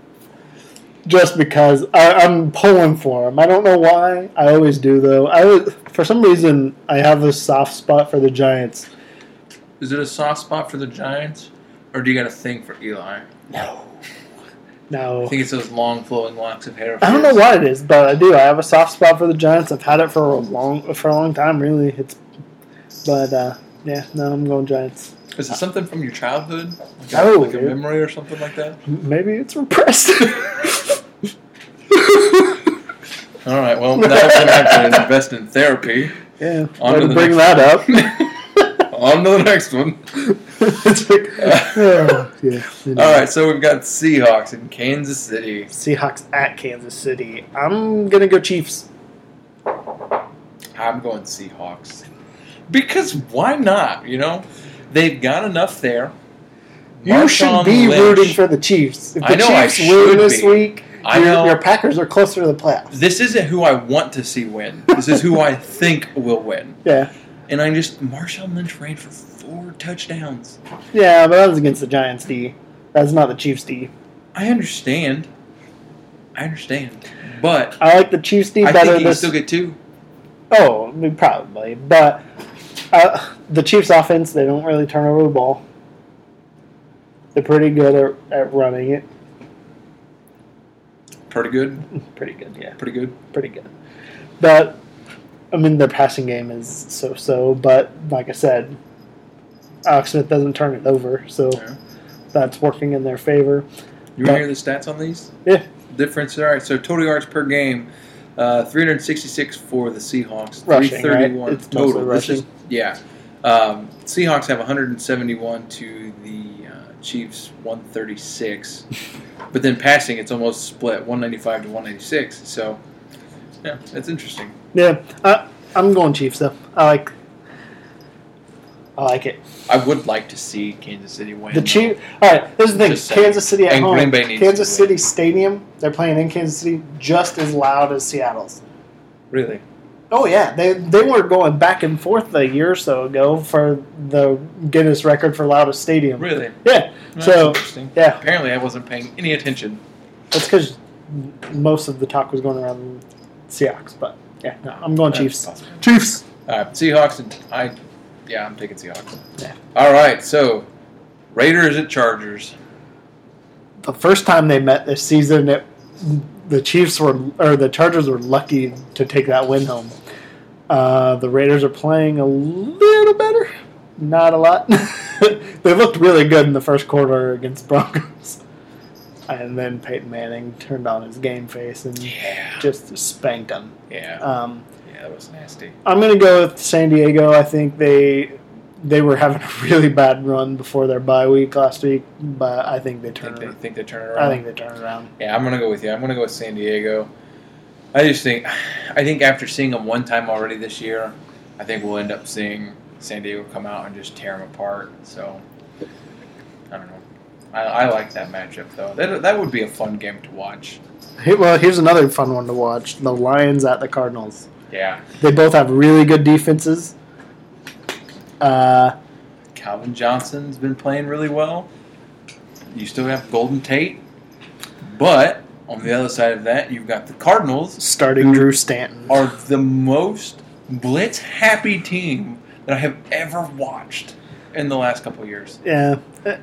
Speaker 2: just because I, I'm pulling for them. I don't know why. I always do though. I for some reason I have a soft spot for the Giants.
Speaker 3: Is it a soft spot for the Giants, or do you got a thing for Eli?
Speaker 2: No, no.
Speaker 3: I think it's those long flowing locks of hair.
Speaker 2: I don't know what it is, but I do. I have a soft spot for the Giants. I've had it for a long for a long time. Really, it's. But uh, yeah, no, I'm going Giants.
Speaker 3: Is it something from your childhood? Like,
Speaker 2: Oh,
Speaker 3: a, like a memory or something like that?
Speaker 2: Maybe it's repressed.
Speaker 3: All right. Well, now we're gonna have to invest in therapy.
Speaker 2: Yeah,
Speaker 3: On to
Speaker 2: to bring that up.
Speaker 3: On to the next one.
Speaker 2: it's like, uh, oh, yeah.
Speaker 3: All right. So we've got Seahawks in Kansas City.
Speaker 2: Seahawks at Kansas City. I'm gonna go Chiefs.
Speaker 3: I'm going Seahawks because why not? You know, they've got enough there.
Speaker 2: You should be
Speaker 3: Lynch-
Speaker 2: rooting for the Chiefs. If the
Speaker 3: I know I
Speaker 2: Chiefs
Speaker 3: should
Speaker 2: win this
Speaker 3: be.
Speaker 2: week,
Speaker 3: I
Speaker 2: your,
Speaker 3: know.
Speaker 2: your Packers are closer to the playoffs.
Speaker 3: This isn't who I want to see win. This is who I think will win.
Speaker 2: Yeah,
Speaker 3: And I just Marshawn Lynch ran for four touchdowns.
Speaker 2: yeah, but that was against the Giants D. That's not the Chiefs D.
Speaker 3: I understand. I understand. But
Speaker 2: I like the Chiefs D better
Speaker 3: think he
Speaker 2: this.
Speaker 3: still get two.
Speaker 2: oh, probably, but uh, the Chiefs offense they don't really turn over the ball. They're pretty good at, at running it.
Speaker 3: Pretty good.
Speaker 2: Pretty good, yeah.
Speaker 3: Pretty good.
Speaker 2: pretty good. But I mean, their passing game is so-so. But like I said, Alex Smith doesn't turn it over, so
Speaker 3: Yeah.
Speaker 2: that's working in their favor.
Speaker 3: You want to hear the stats on these?
Speaker 2: Yeah.
Speaker 3: Difference. All right. So total yards per game, uh, 366 for the Seahawks.
Speaker 2: Rushing, right?
Speaker 3: 331
Speaker 2: It's mostly
Speaker 3: total. This is
Speaker 2: rushing.
Speaker 3: Yeah. Um, Seahawks have 171 to the uh, Chiefs 136, but then passing it's almost split 195 to 196. So yeah, that's interesting.
Speaker 2: Yeah, I, I'm going Chiefs though. I like. I like it.
Speaker 3: I would like to see Kansas City win.
Speaker 2: The. Chiefs. All right, this is the thing.
Speaker 3: Just.
Speaker 2: Kansas City at
Speaker 3: And
Speaker 2: home.
Speaker 3: Green Bay needs
Speaker 2: Kansas
Speaker 3: to win.
Speaker 2: City Stadium. They're playing in Kansas City, just as loud as Seattle's.
Speaker 3: Really?
Speaker 2: Oh yeah, they they were going back and forth a year or so ago for the Guinness record for loudest stadium.
Speaker 3: Really?
Speaker 2: Yeah,
Speaker 3: That's
Speaker 2: So-
Speaker 3: interesting.
Speaker 2: yeah,
Speaker 3: Apparently, I wasn't paying any attention.
Speaker 2: that's because most of the talk was going around Seahawks. But yeah, no, I'm going
Speaker 3: That's
Speaker 2: Chiefs.
Speaker 3: possible.
Speaker 2: Chiefs.
Speaker 3: All right, Seahawks and I. Yeah, I'm taking Seahawks.
Speaker 2: Yeah.
Speaker 3: All right, so Raiders at Chargers.
Speaker 2: The first time they met this season, it, the Chiefs were or the Chargers were lucky to take that win home. Uh, the Raiders are playing a little better, not a lot. they looked really good in the first quarter against Broncos, and then Peyton Manning turned on his game face and
Speaker 3: Yeah.
Speaker 2: just spanked them.
Speaker 3: Yeah.
Speaker 2: Um,
Speaker 3: Yeah, that was nasty.
Speaker 2: I'm gonna go with San Diego. I think they they were having a really bad run before their bye week last week, but I think they
Speaker 3: I
Speaker 2: turn
Speaker 3: think they think they turn around.
Speaker 2: I think they turn around.
Speaker 3: Yeah, I'm gonna go with you. I'm gonna go with San Diego. I just think, I think after seeing them one time already this year, I think we'll end up seeing San Diego come out and just tear them apart. So, I don't know. I, I like that matchup though. That that would be a fun game to watch.
Speaker 2: Well, here's another fun one to watch: the Lions at the Cardinals.
Speaker 3: Yeah,
Speaker 2: They both have really good defenses. Uh,
Speaker 3: Calvin Johnson's been playing really well. You still have Golden Tate, but on the other side of that, you've got the Cardinals
Speaker 2: starting Drew Stanton.
Speaker 3: are the most blitz happy team that I have ever watched in the last couple of years.
Speaker 2: Yeah. Uh,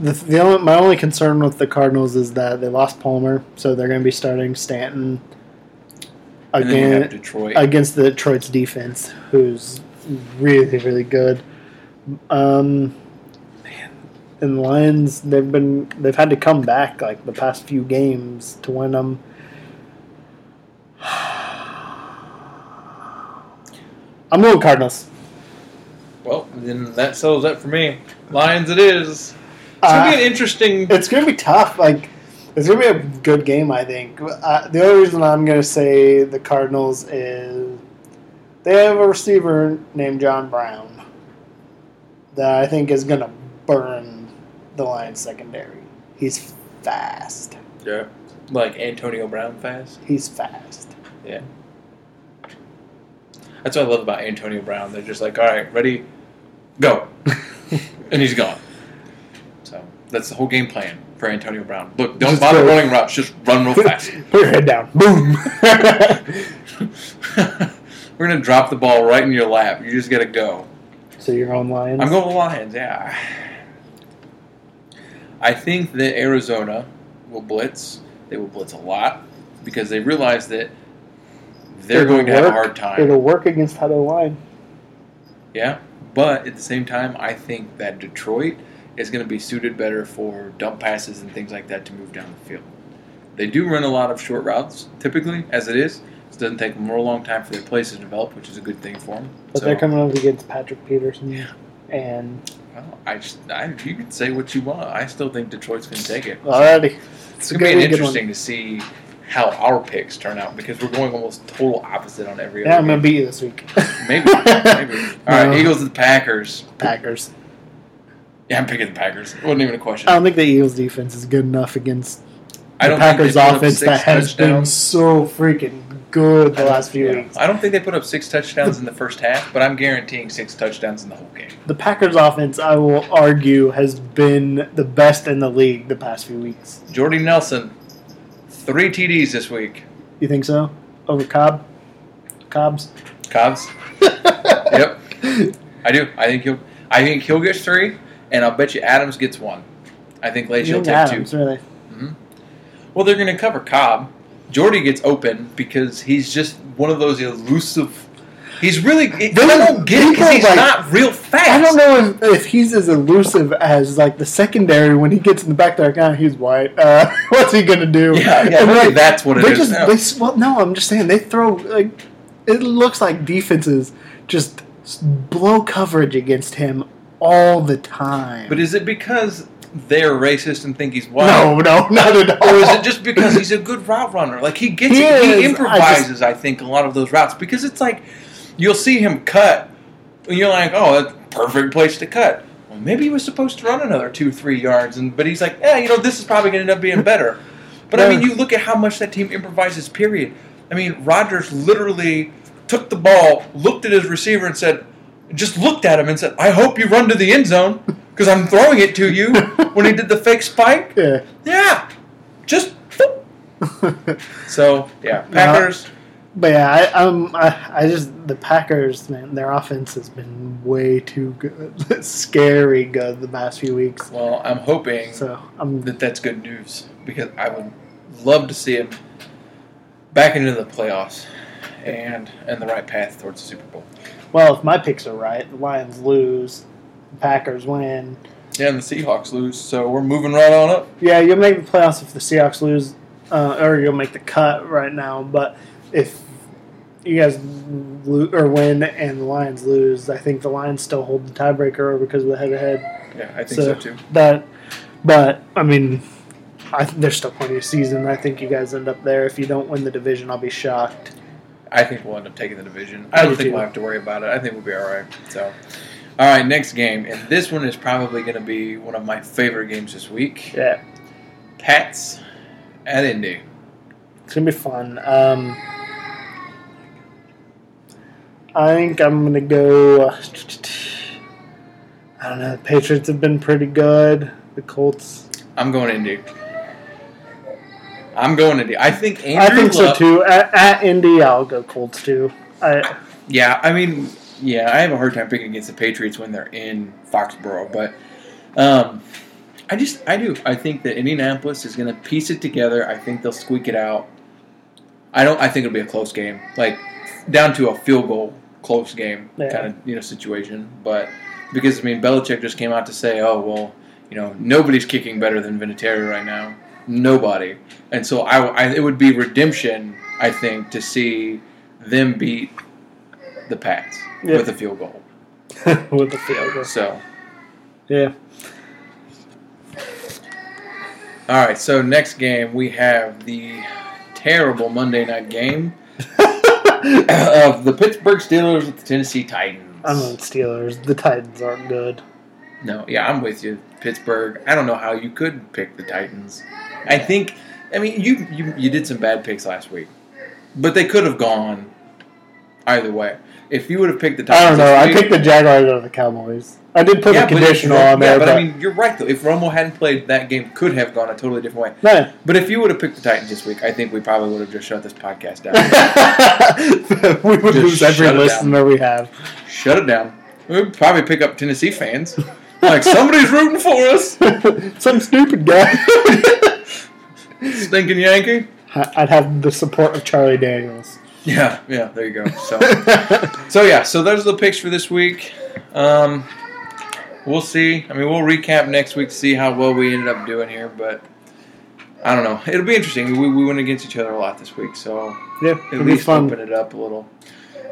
Speaker 2: The, the only, my only concern with the Cardinals is that they lost Palmer, so they're going to be starting Stanton
Speaker 3: And then you have
Speaker 2: again
Speaker 3: Detroit.
Speaker 2: against the Detroit's defense, who's really really good. Um, man, and the Lions they've been they've had to come back like the past few games to win them. I'm going Cardinals.
Speaker 3: well, then that settles it for me. Lions, it is. It's gonna be
Speaker 2: Uh,
Speaker 3: an interesting.
Speaker 2: It's gonna be tough. Like it's gonna be a good game. I think. Uh, the only reason I'm gonna say the Cardinals is they have a receiver named John Brown that I think is gonna burn the Lions secondary. He's fast.
Speaker 3: Yeah. Like Antonio Brown fast.
Speaker 2: He's fast. Yeah.
Speaker 3: That's what I love about Antonio Brown. They're just like, all right, ready, go, and he's gone. So that's the whole game plan for Antonio Brown. Look, don't
Speaker 2: Just
Speaker 3: bother
Speaker 2: go.
Speaker 3: running routes. Just run real fast.
Speaker 2: Put your head down. Boom.
Speaker 3: We're gonna drop the ball right in your lap. You just gotta go.
Speaker 2: so you're on Lions.
Speaker 3: I'm going with Lions. Yeah. I think that Arizona will blitz. They will blitz a lot because they realize that they're
Speaker 2: It'll
Speaker 3: going to have a hard time.
Speaker 2: It'll work against O line.
Speaker 3: Yeah, but at the same time, I think that Detroit is going to be suited better for dump passes and things like that to move down the field. They do run a lot of short routes typically, as it is, It doesn't take them a real long time for their plays to develop, which is a good thing for them.
Speaker 2: But
Speaker 3: so,
Speaker 2: they're coming up against Patrick Peterson.
Speaker 3: Yeah.
Speaker 2: And
Speaker 3: well, I I, you can say what you want. I still think Detroit's going to take it.
Speaker 2: alrighty.
Speaker 3: It's
Speaker 2: a
Speaker 3: going to be interesting to see how our picks turn out because we're going almost total opposite on every
Speaker 2: Yeah,
Speaker 3: other
Speaker 2: I'm gonna beat you this week.
Speaker 3: Maybe, maybe. All right,
Speaker 2: No.
Speaker 3: Eagles and the Packers.
Speaker 2: Packers.
Speaker 3: Yeah, I'm picking the Packers. It wasn't even a question.
Speaker 2: I don't think the Eagles defense is good enough against
Speaker 3: I
Speaker 2: the
Speaker 3: don't think they
Speaker 2: Packers offense that has been so freaking good the last few
Speaker 3: yeah.
Speaker 2: weeks.
Speaker 3: I don't think they put up six touchdowns in the first half, but I'm guaranteeing six touchdowns in the whole game.
Speaker 2: The Packers offense, I will argue, has been the best in the league the past few weeks.
Speaker 3: Jordy Nelson, three TDs this week.
Speaker 2: You think so? Over Cobb? Cobbs?
Speaker 3: Cobbs. yep, I do. I think he'll. I think he'll get three, and I'll bet you Adams gets one. I think Leach
Speaker 2: You
Speaker 3: will take
Speaker 2: Adams,
Speaker 3: two.
Speaker 2: really? Mm-hmm.
Speaker 3: Well, they're going to cover Cobb. Jordy gets open because he's just one of those elusive. He's really. I don't get it because he's
Speaker 2: like-
Speaker 3: not real fast.
Speaker 2: I don't know if, if he's as elusive as like the secondary when he gets in the back there. God, he's white. Uh, what's he gonna do?
Speaker 3: Yeah, yeah, maybe
Speaker 2: like,
Speaker 3: that's what it
Speaker 2: they just they well no, I'm just saying they throw like it looks like defenses just blow coverage against him all the time.
Speaker 3: But is it because they're racist and think he's white?
Speaker 2: no, no, not at all.
Speaker 3: Or is it just because he's a good route runner? Like he gets
Speaker 2: He
Speaker 3: it, he
Speaker 2: I
Speaker 3: improvises. I, think a lot of those routes because it's like you'll see him cut, and you're like, oh, that's perfect place to cut. Well, maybe he was supposed to run another two, three yards, and but he's like, yeah, you know, this is probably going to end up being better. But I mean, you look at how much that team improvises. Period. I mean, Rodgers literally took the ball, looked at his receiver, and said, just looked at him and said, "I hope you run to the end zone because I'm throwing it to you." when he did the fake spike,
Speaker 2: yeah.
Speaker 3: yeah, just. So yeah, Packers.
Speaker 2: But yeah, I, um, I, I just the Packers, man, their offense has been way too good, scary good the past few weeks.
Speaker 3: Well, I'm hoping
Speaker 2: So I'm
Speaker 3: that that's good news because I would love to see him back into the playoffs and and the right path towards the Super Bowl.
Speaker 2: well. If my picks are right, the Lions lose, Packers win.
Speaker 3: Yeah, and the Seahawks lose, so we're moving right on up.
Speaker 2: Yeah, you'll make the playoffs if the Seahawks lose, uh, or you'll make the cut right now. But if you guys lo- or win and the Lions lose, I think the Lions still hold the tiebreaker because of the head-to-head.
Speaker 3: Yeah, I think so, too.
Speaker 2: That, but I mean, I, there's still plenty of season. I think you guys end up there. If you don't win the division, I'll be shocked.
Speaker 3: I think we'll end up taking the division.
Speaker 2: I
Speaker 3: don't
Speaker 2: do
Speaker 3: think
Speaker 2: too.
Speaker 3: we'll have to worry about it. I think we'll be all right. So, all right, next game, and this one is probably going to be one of my favorite games this week.
Speaker 2: Yeah,
Speaker 3: Pats at Indy.
Speaker 2: it's gonna be fun. Um, I think I'm gonna go. uh, I don't know. The Patriots have been pretty good. The Colts.
Speaker 3: I'm going Indy. I'm going Indy. I think Andrew
Speaker 2: I think so too. At, at Indy, I'll go Colts too. I,
Speaker 3: Yeah, I mean, yeah, I have a hard time picking against the Patriots when they're in Foxborough, but um, I just, I do. I think that Indianapolis is going to piece it together. I think they'll squeak it out. I don't. I think it'll be a close game, like down to a field goal, close game
Speaker 2: Yeah.
Speaker 3: kind of you know situation. But because I mean, Belichick just came out to say, oh well, you know, nobody's kicking better than Vinatieri right now. Nobody, and so I, I, it would be redemption. I think to see them beat the Pats
Speaker 2: Yeah.
Speaker 3: with a field goal.
Speaker 2: with a field goal.
Speaker 3: So,
Speaker 2: Yeah.
Speaker 3: all right. So next game we have the terrible Monday night game of the Pittsburgh Steelers with the Tennessee Titans.
Speaker 2: I'm on Steelers. The Titans aren't good.
Speaker 3: No, yeah, I'm with you. Pittsburgh. I don't know how you could pick the Titans. I think. I mean, you you, you did some bad picks last week, but they could have gone either way. If you would have picked the Titans,
Speaker 2: I don't know. I picked the Jaguars over the Cowboys. I did put
Speaker 3: Yeah,
Speaker 2: a conditional on there,
Speaker 3: yeah, but,
Speaker 2: but,
Speaker 3: I mean, you're right though. If Romo hadn't played, that game could have gone a totally different way. But if you would have picked the Titans this week, I think we probably would have just shut this podcast down.
Speaker 2: we would
Speaker 3: Just
Speaker 2: lose every listener we have.
Speaker 3: shut it down. We'd probably pick up Tennessee fans. Like somebody's rooting for us.
Speaker 2: Some stupid guy.
Speaker 3: Stinking Yankee.
Speaker 2: I'd have the support of Charlie Daniels.
Speaker 3: Yeah, yeah. There you go. So, so yeah. So those are the picks for this week. Um, we'll see. I mean, we'll recap next week to see how well we ended up doing here. But I don't know. It'll be interesting. We, we went against each other a lot this week, so
Speaker 2: Yeah,
Speaker 3: at
Speaker 2: it'll be
Speaker 3: least
Speaker 2: fun.
Speaker 3: open it up a little.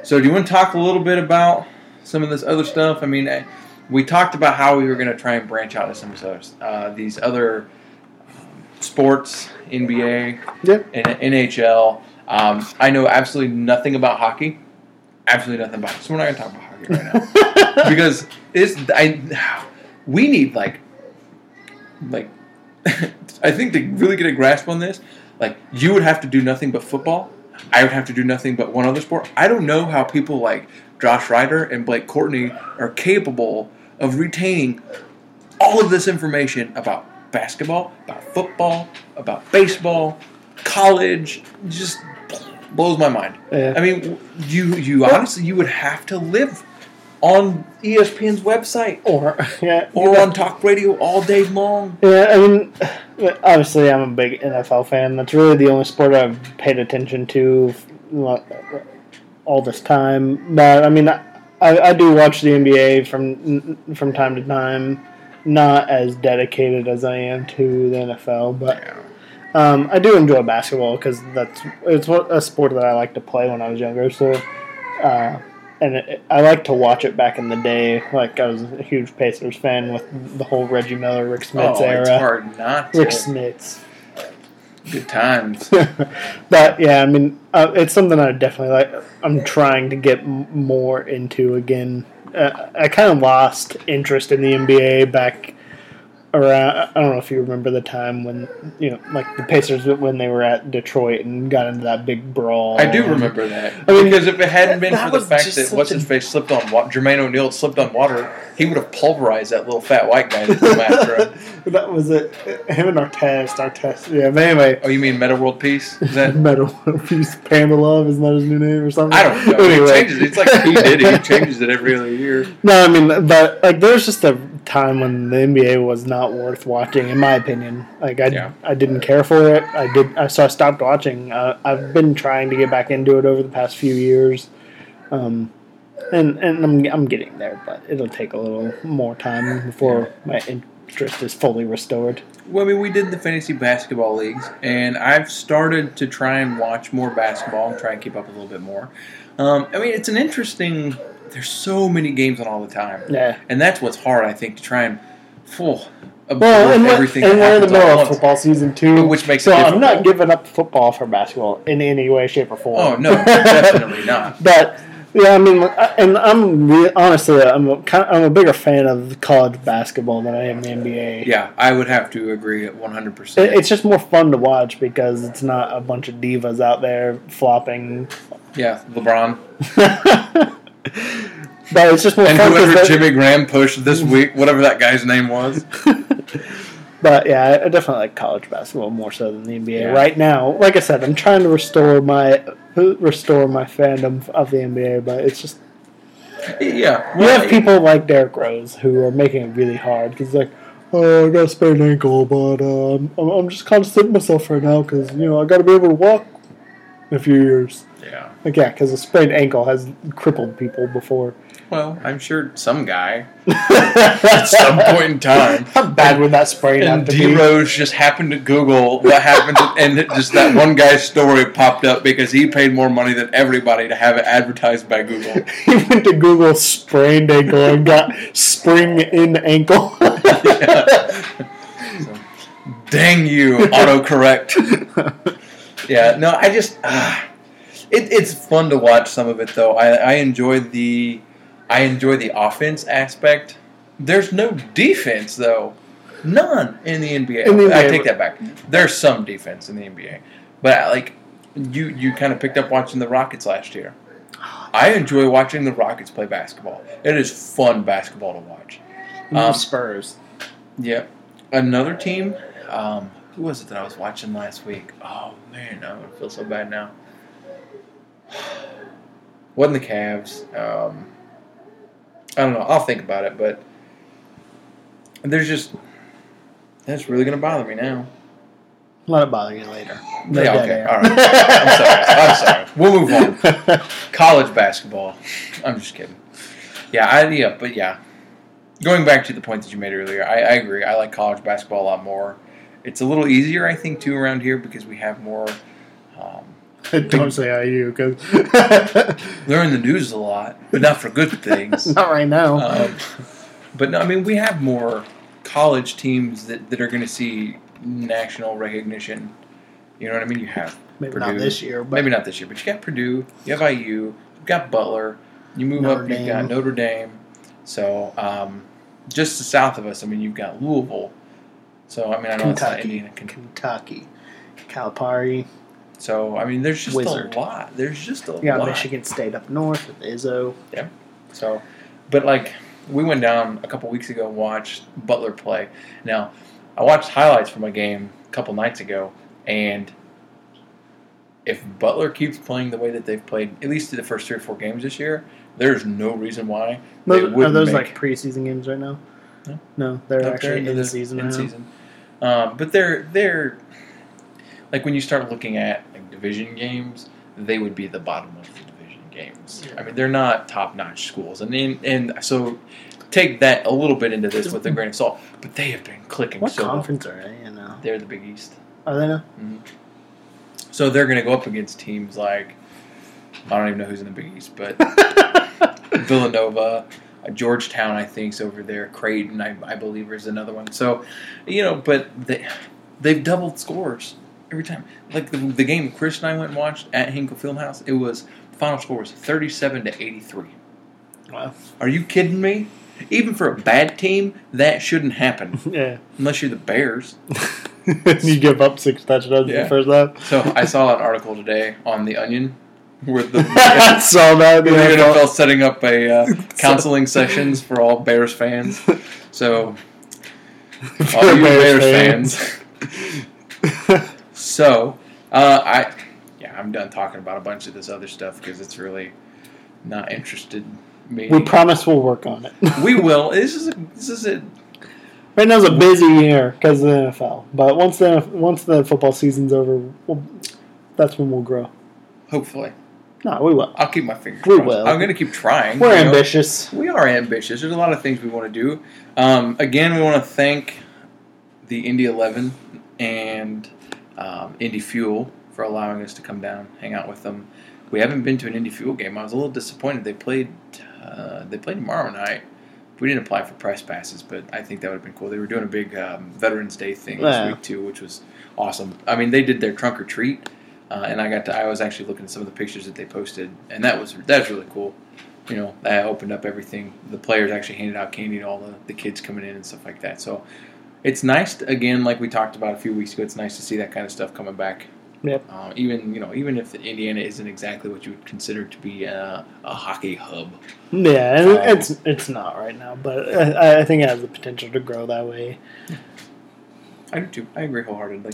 Speaker 3: So, do you want to talk a little bit about some of this other stuff? I mean, I, we talked about how we were going to try and branch out to some of those, uh, these other um, sports, NBA,
Speaker 2: Yeah.
Speaker 3: and NHL. Um, I know absolutely nothing about hockey. Absolutely nothing about it. So we're not going to talk about hockey right now because it's I. We need like, like, I think to really get a grasp on this, like you would have to do nothing but football. I would have to do nothing but one other sport. I don't know how people like Josh Ryder and Blake Courtney are capable of retaining all of this information about basketball, about football, about baseball, college. Just blows my mind.
Speaker 2: Yeah.
Speaker 3: I mean, you you honestly you would have to live on ESPN's website
Speaker 2: or yeah,
Speaker 3: or
Speaker 2: yeah.
Speaker 3: on talk radio all day long.
Speaker 2: Yeah, I mean, obviously, I'm a big NFL fan. That's really the only sport I've paid attention to uh, all this time. But I mean, I, I do watch the NBA from from time to time. Not as dedicated as I am to the NFL, but um, I do enjoy basketball because that's it's a sport that I like to play when I was younger. So, uh, and it, I like to watch it back in the day. Like I was a huge Pacers fan with the whole Reggie Miller, Rick Smits
Speaker 3: oh,
Speaker 2: era.
Speaker 3: it's hard not to.
Speaker 2: Rick Smits.
Speaker 3: Good times.
Speaker 2: but yeah, I mean, uh, it's something I definitely like. I'm trying to get m- more into again. Uh, I kind of lost interest in the NBA back around. Uh, I don't know if you remember the time when you know, like the Pacers when they were at Detroit and got into that big brawl.
Speaker 3: I do remember that
Speaker 2: I mean,
Speaker 3: because if it hadn't been for the fact that what's his face slipped on water, Jermaine O'Neal slipped on water, he would have pulverized that little fat white guy that came after him.
Speaker 2: that was it. Him and Artest, Artest. Yeah, but anyway.
Speaker 3: Oh, you mean Metta World Peace? Is that?
Speaker 2: Metal Piece Panda Love isn't that his new name or something?
Speaker 3: I don't know.
Speaker 2: Anyway.
Speaker 3: He changes. it. It's like he did. He changes it every other year.
Speaker 2: No, I mean, but like, there's just a time when the NBA was not worth watching, in my opinion. Like, I,
Speaker 3: Yeah.
Speaker 2: I didn't care for it. I did, I, so I stopped watching. Uh, I've been trying to get back into it over the past few years, um, and and I'm I'm getting there, but it'll take a little more time before my interest is fully restored.
Speaker 3: Well, I mean, we did the fantasy basketball leagues, and I've started to try and watch more basketball and try and keep up a little bit more. Um, I mean, it's an interesting. There's so many games on all the time,
Speaker 2: Yeah.
Speaker 3: and that's what's hard, I think, to try and full
Speaker 2: Well, and, we're-
Speaker 3: everything.
Speaker 2: and we're in the middle of football season two,
Speaker 3: Which makes
Speaker 2: so I'm not giving up football for basketball in any way, shape, or form.
Speaker 3: Oh no, definitely not.
Speaker 2: But yeah, I mean, and I'm re- honestly, I'm a, kind I'm a bigger fan of college basketball than I am the NBA.
Speaker 3: Yeah, I would have to agree at 100. percent
Speaker 2: It's just more fun to watch because it's not a bunch of divas out there flopping.
Speaker 3: Yeah, LeBron
Speaker 2: but it's just more
Speaker 3: and
Speaker 2: fun.
Speaker 3: whoever Jimmy Graham pushed this week, whatever that guy's name was.
Speaker 2: But yeah, I definitely like college basketball more so than the NBA
Speaker 3: Yeah.
Speaker 2: right now. Like I said, I'm trying to restore my restore my fandom of the NBA, but it's just
Speaker 3: Yeah,
Speaker 2: you have people like Derrick Rose who are making it really hard because like. Oh, I got a sprained ankle, but um, I'm, I'm just kind of sitting myself right now because you know I got to be able to walk in a few years.
Speaker 3: Yeah.
Speaker 2: Like yeah, because a sprained ankle has crippled people before.
Speaker 3: Well, I'm sure some guy at some point in time.
Speaker 2: How bad would that sprain have to
Speaker 3: D
Speaker 2: be?
Speaker 3: Rose just happened to Google what happened, to, and it just that one guy's story popped up because he paid more money than everybody to have it advertised by Google.
Speaker 2: he went to Google sprained ankle and got spring in ankle.
Speaker 3: So, dang you, autocorrect. Yeah, no, I just ah, it, it's fun to watch some of it though. I, I enjoy the I enjoy the offense aspect. There's no defense though, none in the NBA.
Speaker 2: In the
Speaker 3: I take that back. There's some defense in the NBA, but like you you kind of picked up watching the Rockets last year. I enjoy watching the Rockets play basketball. It is fun basketball to watch. Um,
Speaker 2: Spurs.
Speaker 3: Yep. Another team. Um, who was it that I was watching last week? Oh man, I feel so bad now. Wasn't the Cavs? Um, I don't know. I'll think about it, but there's just that's really gonna bother me now.
Speaker 2: Let it bother you later. No
Speaker 3: Yeah, okay, all right. I'm sorry. I'm sorry. We'll move on. College basketball. I'm just kidding. Yeah, I yeah, but yeah. Going back to the point that you made earlier, I, I agree. I like college basketball a lot more. It's a little easier, I think, too around here because we have more.
Speaker 2: Don't say IU because
Speaker 3: they're in the news a lot, but not for good things.
Speaker 2: not right now.
Speaker 3: Um, but no, I mean, we have more college teams that, that are going to see national recognition. You know what I mean? You have
Speaker 2: Maybe
Speaker 3: Purdue.
Speaker 2: not this year, but
Speaker 3: maybe not this year, but you got Purdue, you have IU, you've got Butler, you move
Speaker 2: Notre
Speaker 3: up, you've got Notre Dame. So um, just to south of us, I mean, you've got Louisville. So I mean, I know it's not
Speaker 2: Kentucky,
Speaker 3: Indiana. Ken-
Speaker 2: Kentucky, Calipari.
Speaker 3: So I mean, there's just
Speaker 2: Wizard.
Speaker 3: a lot. There's just a
Speaker 2: got
Speaker 3: lot.
Speaker 2: Michigan State up north with Izzo. Yeah.
Speaker 3: So, but like we went down a couple weeks ago and watched Butler play. Now, I watched highlights from a game a couple nights ago, and if Butler keeps playing the way that they've played, at least through the first three or four games this year, there's no reason why they
Speaker 2: Those, are those like preseason games right now?
Speaker 3: No.
Speaker 2: No, they're actually in the season
Speaker 3: in
Speaker 2: now.
Speaker 3: season. Um, but they're they're like when you start looking at division games, they would be the bottom of the division games.
Speaker 2: Yeah.
Speaker 3: I mean, they're not top notch schools, and in, and so take that a little bit into this with a grain of salt. But they have been clicking
Speaker 2: What
Speaker 3: so well.
Speaker 2: conference are they in now?
Speaker 3: They're the Big East,
Speaker 2: Are they now?
Speaker 3: so they're going to go up against teams like I don't even know who's in the Big East, but Villanova, uh, Georgetown, I think, is over there. Creighton, I, I believe, is another one. So, you know, but they they've doubled scores every time. Like the, the game Chris and I went and watched at Hinkle Fieldhouse, it was final score was thirty-seven to eighty-three.
Speaker 2: Wow.
Speaker 3: Are you kidding me? Even for a bad team, that shouldn't happen
Speaker 2: yeah.
Speaker 3: unless you're the Bears.
Speaker 2: you give up six touchdowns in the first half.
Speaker 3: So I saw an article today on the Onion where the
Speaker 2: Saw that.
Speaker 3: the
Speaker 2: the NFL.
Speaker 3: Setting up a uh, counseling sessions for all Bears fans. So all you
Speaker 2: Bears
Speaker 3: Bears fans. So uh, I, yeah, I'm done talking about a bunch of this other stuff because it's really not interested me.
Speaker 2: we promise we'll work on it.
Speaker 3: we will. This is a, this is it.
Speaker 2: Right now's a busy year because of the NFL, but once the once the football season's over, we'll, that's when we'll grow.
Speaker 3: Hopefully,
Speaker 2: No, we will.
Speaker 3: I'll keep my fingers.
Speaker 2: We
Speaker 3: crossed.
Speaker 2: will.
Speaker 3: I'm going to keep trying.
Speaker 2: We're
Speaker 3: you know.
Speaker 2: ambitious.
Speaker 3: We are ambitious. There's a lot of things we want to do. Um, again, we want to thank the Indy 11 and um, Indy Fuel for allowing us to come down, hang out with them. We haven't been to an Indy Fuel game. I was a little disappointed. They played. Uh, they played tomorrow night. We didn't apply for press passes, but I think that would have been cool. They were doing a big um, Veterans Day thing
Speaker 2: Yeah.
Speaker 3: this week too, which was awesome. I mean, they did their trunk or treat, uh, and I got to. I was actually looking at some of the pictures that they posted, and that was that's really cool you know, that opened up everything. The players actually handed out candy to all the, the kids coming in and stuff like that. So it's nice, to, again, like we talked about a few weeks ago, it's nice to see that kind of stuff coming back.
Speaker 2: Yep.
Speaker 3: Uh, even, you know, even if Indiana isn't exactly what you would consider to be a, a hockey hub.
Speaker 2: Yeah, and
Speaker 3: Um,
Speaker 2: it's it's not right now, but I, I think it has the potential to grow that way.
Speaker 3: I do too. I agree wholeheartedly.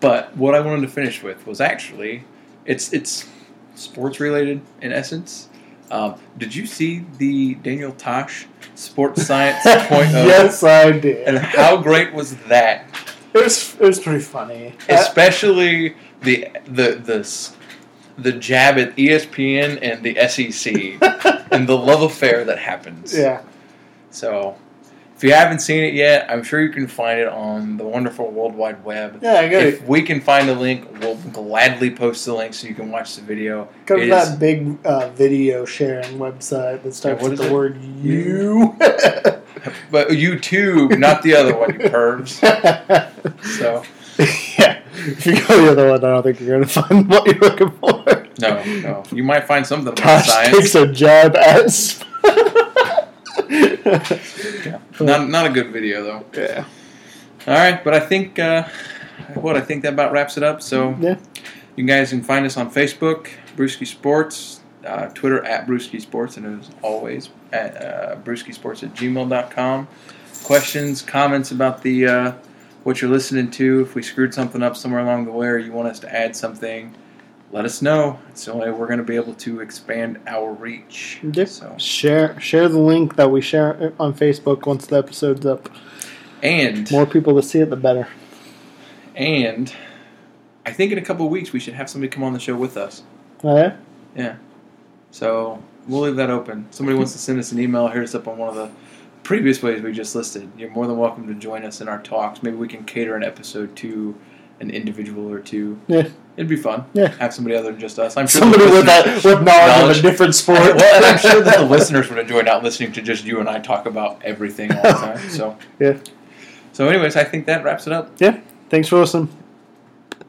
Speaker 3: But what I wanted to finish with was actually, it's it's sports related in essence. Um, did you see the Daniel Tosh Sports Science point
Speaker 2: yes, I did.
Speaker 3: And how great was that?
Speaker 2: It was it was pretty funny.
Speaker 3: Especially the the the the jab at ESPN and the SEC and the love affair that happens.
Speaker 2: yeah,
Speaker 3: So, if you haven't seen it yet, I'm sure you can find it on the wonderful World Wide Web.
Speaker 2: yeah, I got
Speaker 3: If
Speaker 2: it.
Speaker 3: we can find a link, we'll gladly post the link so you can watch the video.
Speaker 2: Go
Speaker 3: It
Speaker 2: to
Speaker 3: is-
Speaker 2: that big uh, video sharing website that starts
Speaker 3: what
Speaker 2: with the
Speaker 3: it?
Speaker 2: word "you."
Speaker 3: But YouTube, not the other one, you pervs. So,
Speaker 2: yeah, if you go the other one, I don't think you're going to find what you're looking for.
Speaker 3: no, no. You might find something about
Speaker 2: Tosh
Speaker 3: science.
Speaker 2: takes a jab at.
Speaker 3: Yeah. Not, not a good video, though.
Speaker 2: yeah.
Speaker 3: All right, but I think uh, what I think that about wraps it up. So
Speaker 2: Yeah.
Speaker 3: you guys can find us on Facebook, Brewski Sports, uh, Twitter at Brewski Sports, and as always at uh, Brewski Sports at gmail.com. Questions, comments about the uh, what you're listening to. If we screwed something up somewhere along the way, or you want us to add something, let us know. It's the only way we're going to be able to expand our reach.
Speaker 2: Yep.
Speaker 3: So
Speaker 2: Share share the link that we share on Facebook once the episode's up.
Speaker 3: and
Speaker 2: More people to see it, the better.
Speaker 3: and I think in a couple of weeks we should have somebody come on the show with us.
Speaker 2: Oh, yeah?
Speaker 3: Yeah. So we'll leave that open. Somebody wants to send us an email, hit us up on one of the previous ways we just listed, you're more than welcome to join us in our talks. Maybe we can cater an episode to an individual or two.
Speaker 2: Yeah.
Speaker 3: It'd be fun.
Speaker 2: Yeah.
Speaker 3: Have somebody other than just us. I'm sure
Speaker 2: Somebody with that with knowledge,
Speaker 3: knowledge.
Speaker 2: of a different sport.
Speaker 3: well, and I'm sure that the listeners would enjoy not listening to just you and I talk about everything all the time. So
Speaker 2: Yeah.
Speaker 3: So, anyways, I think that wraps it up. Yeah.
Speaker 2: Thanks for listening.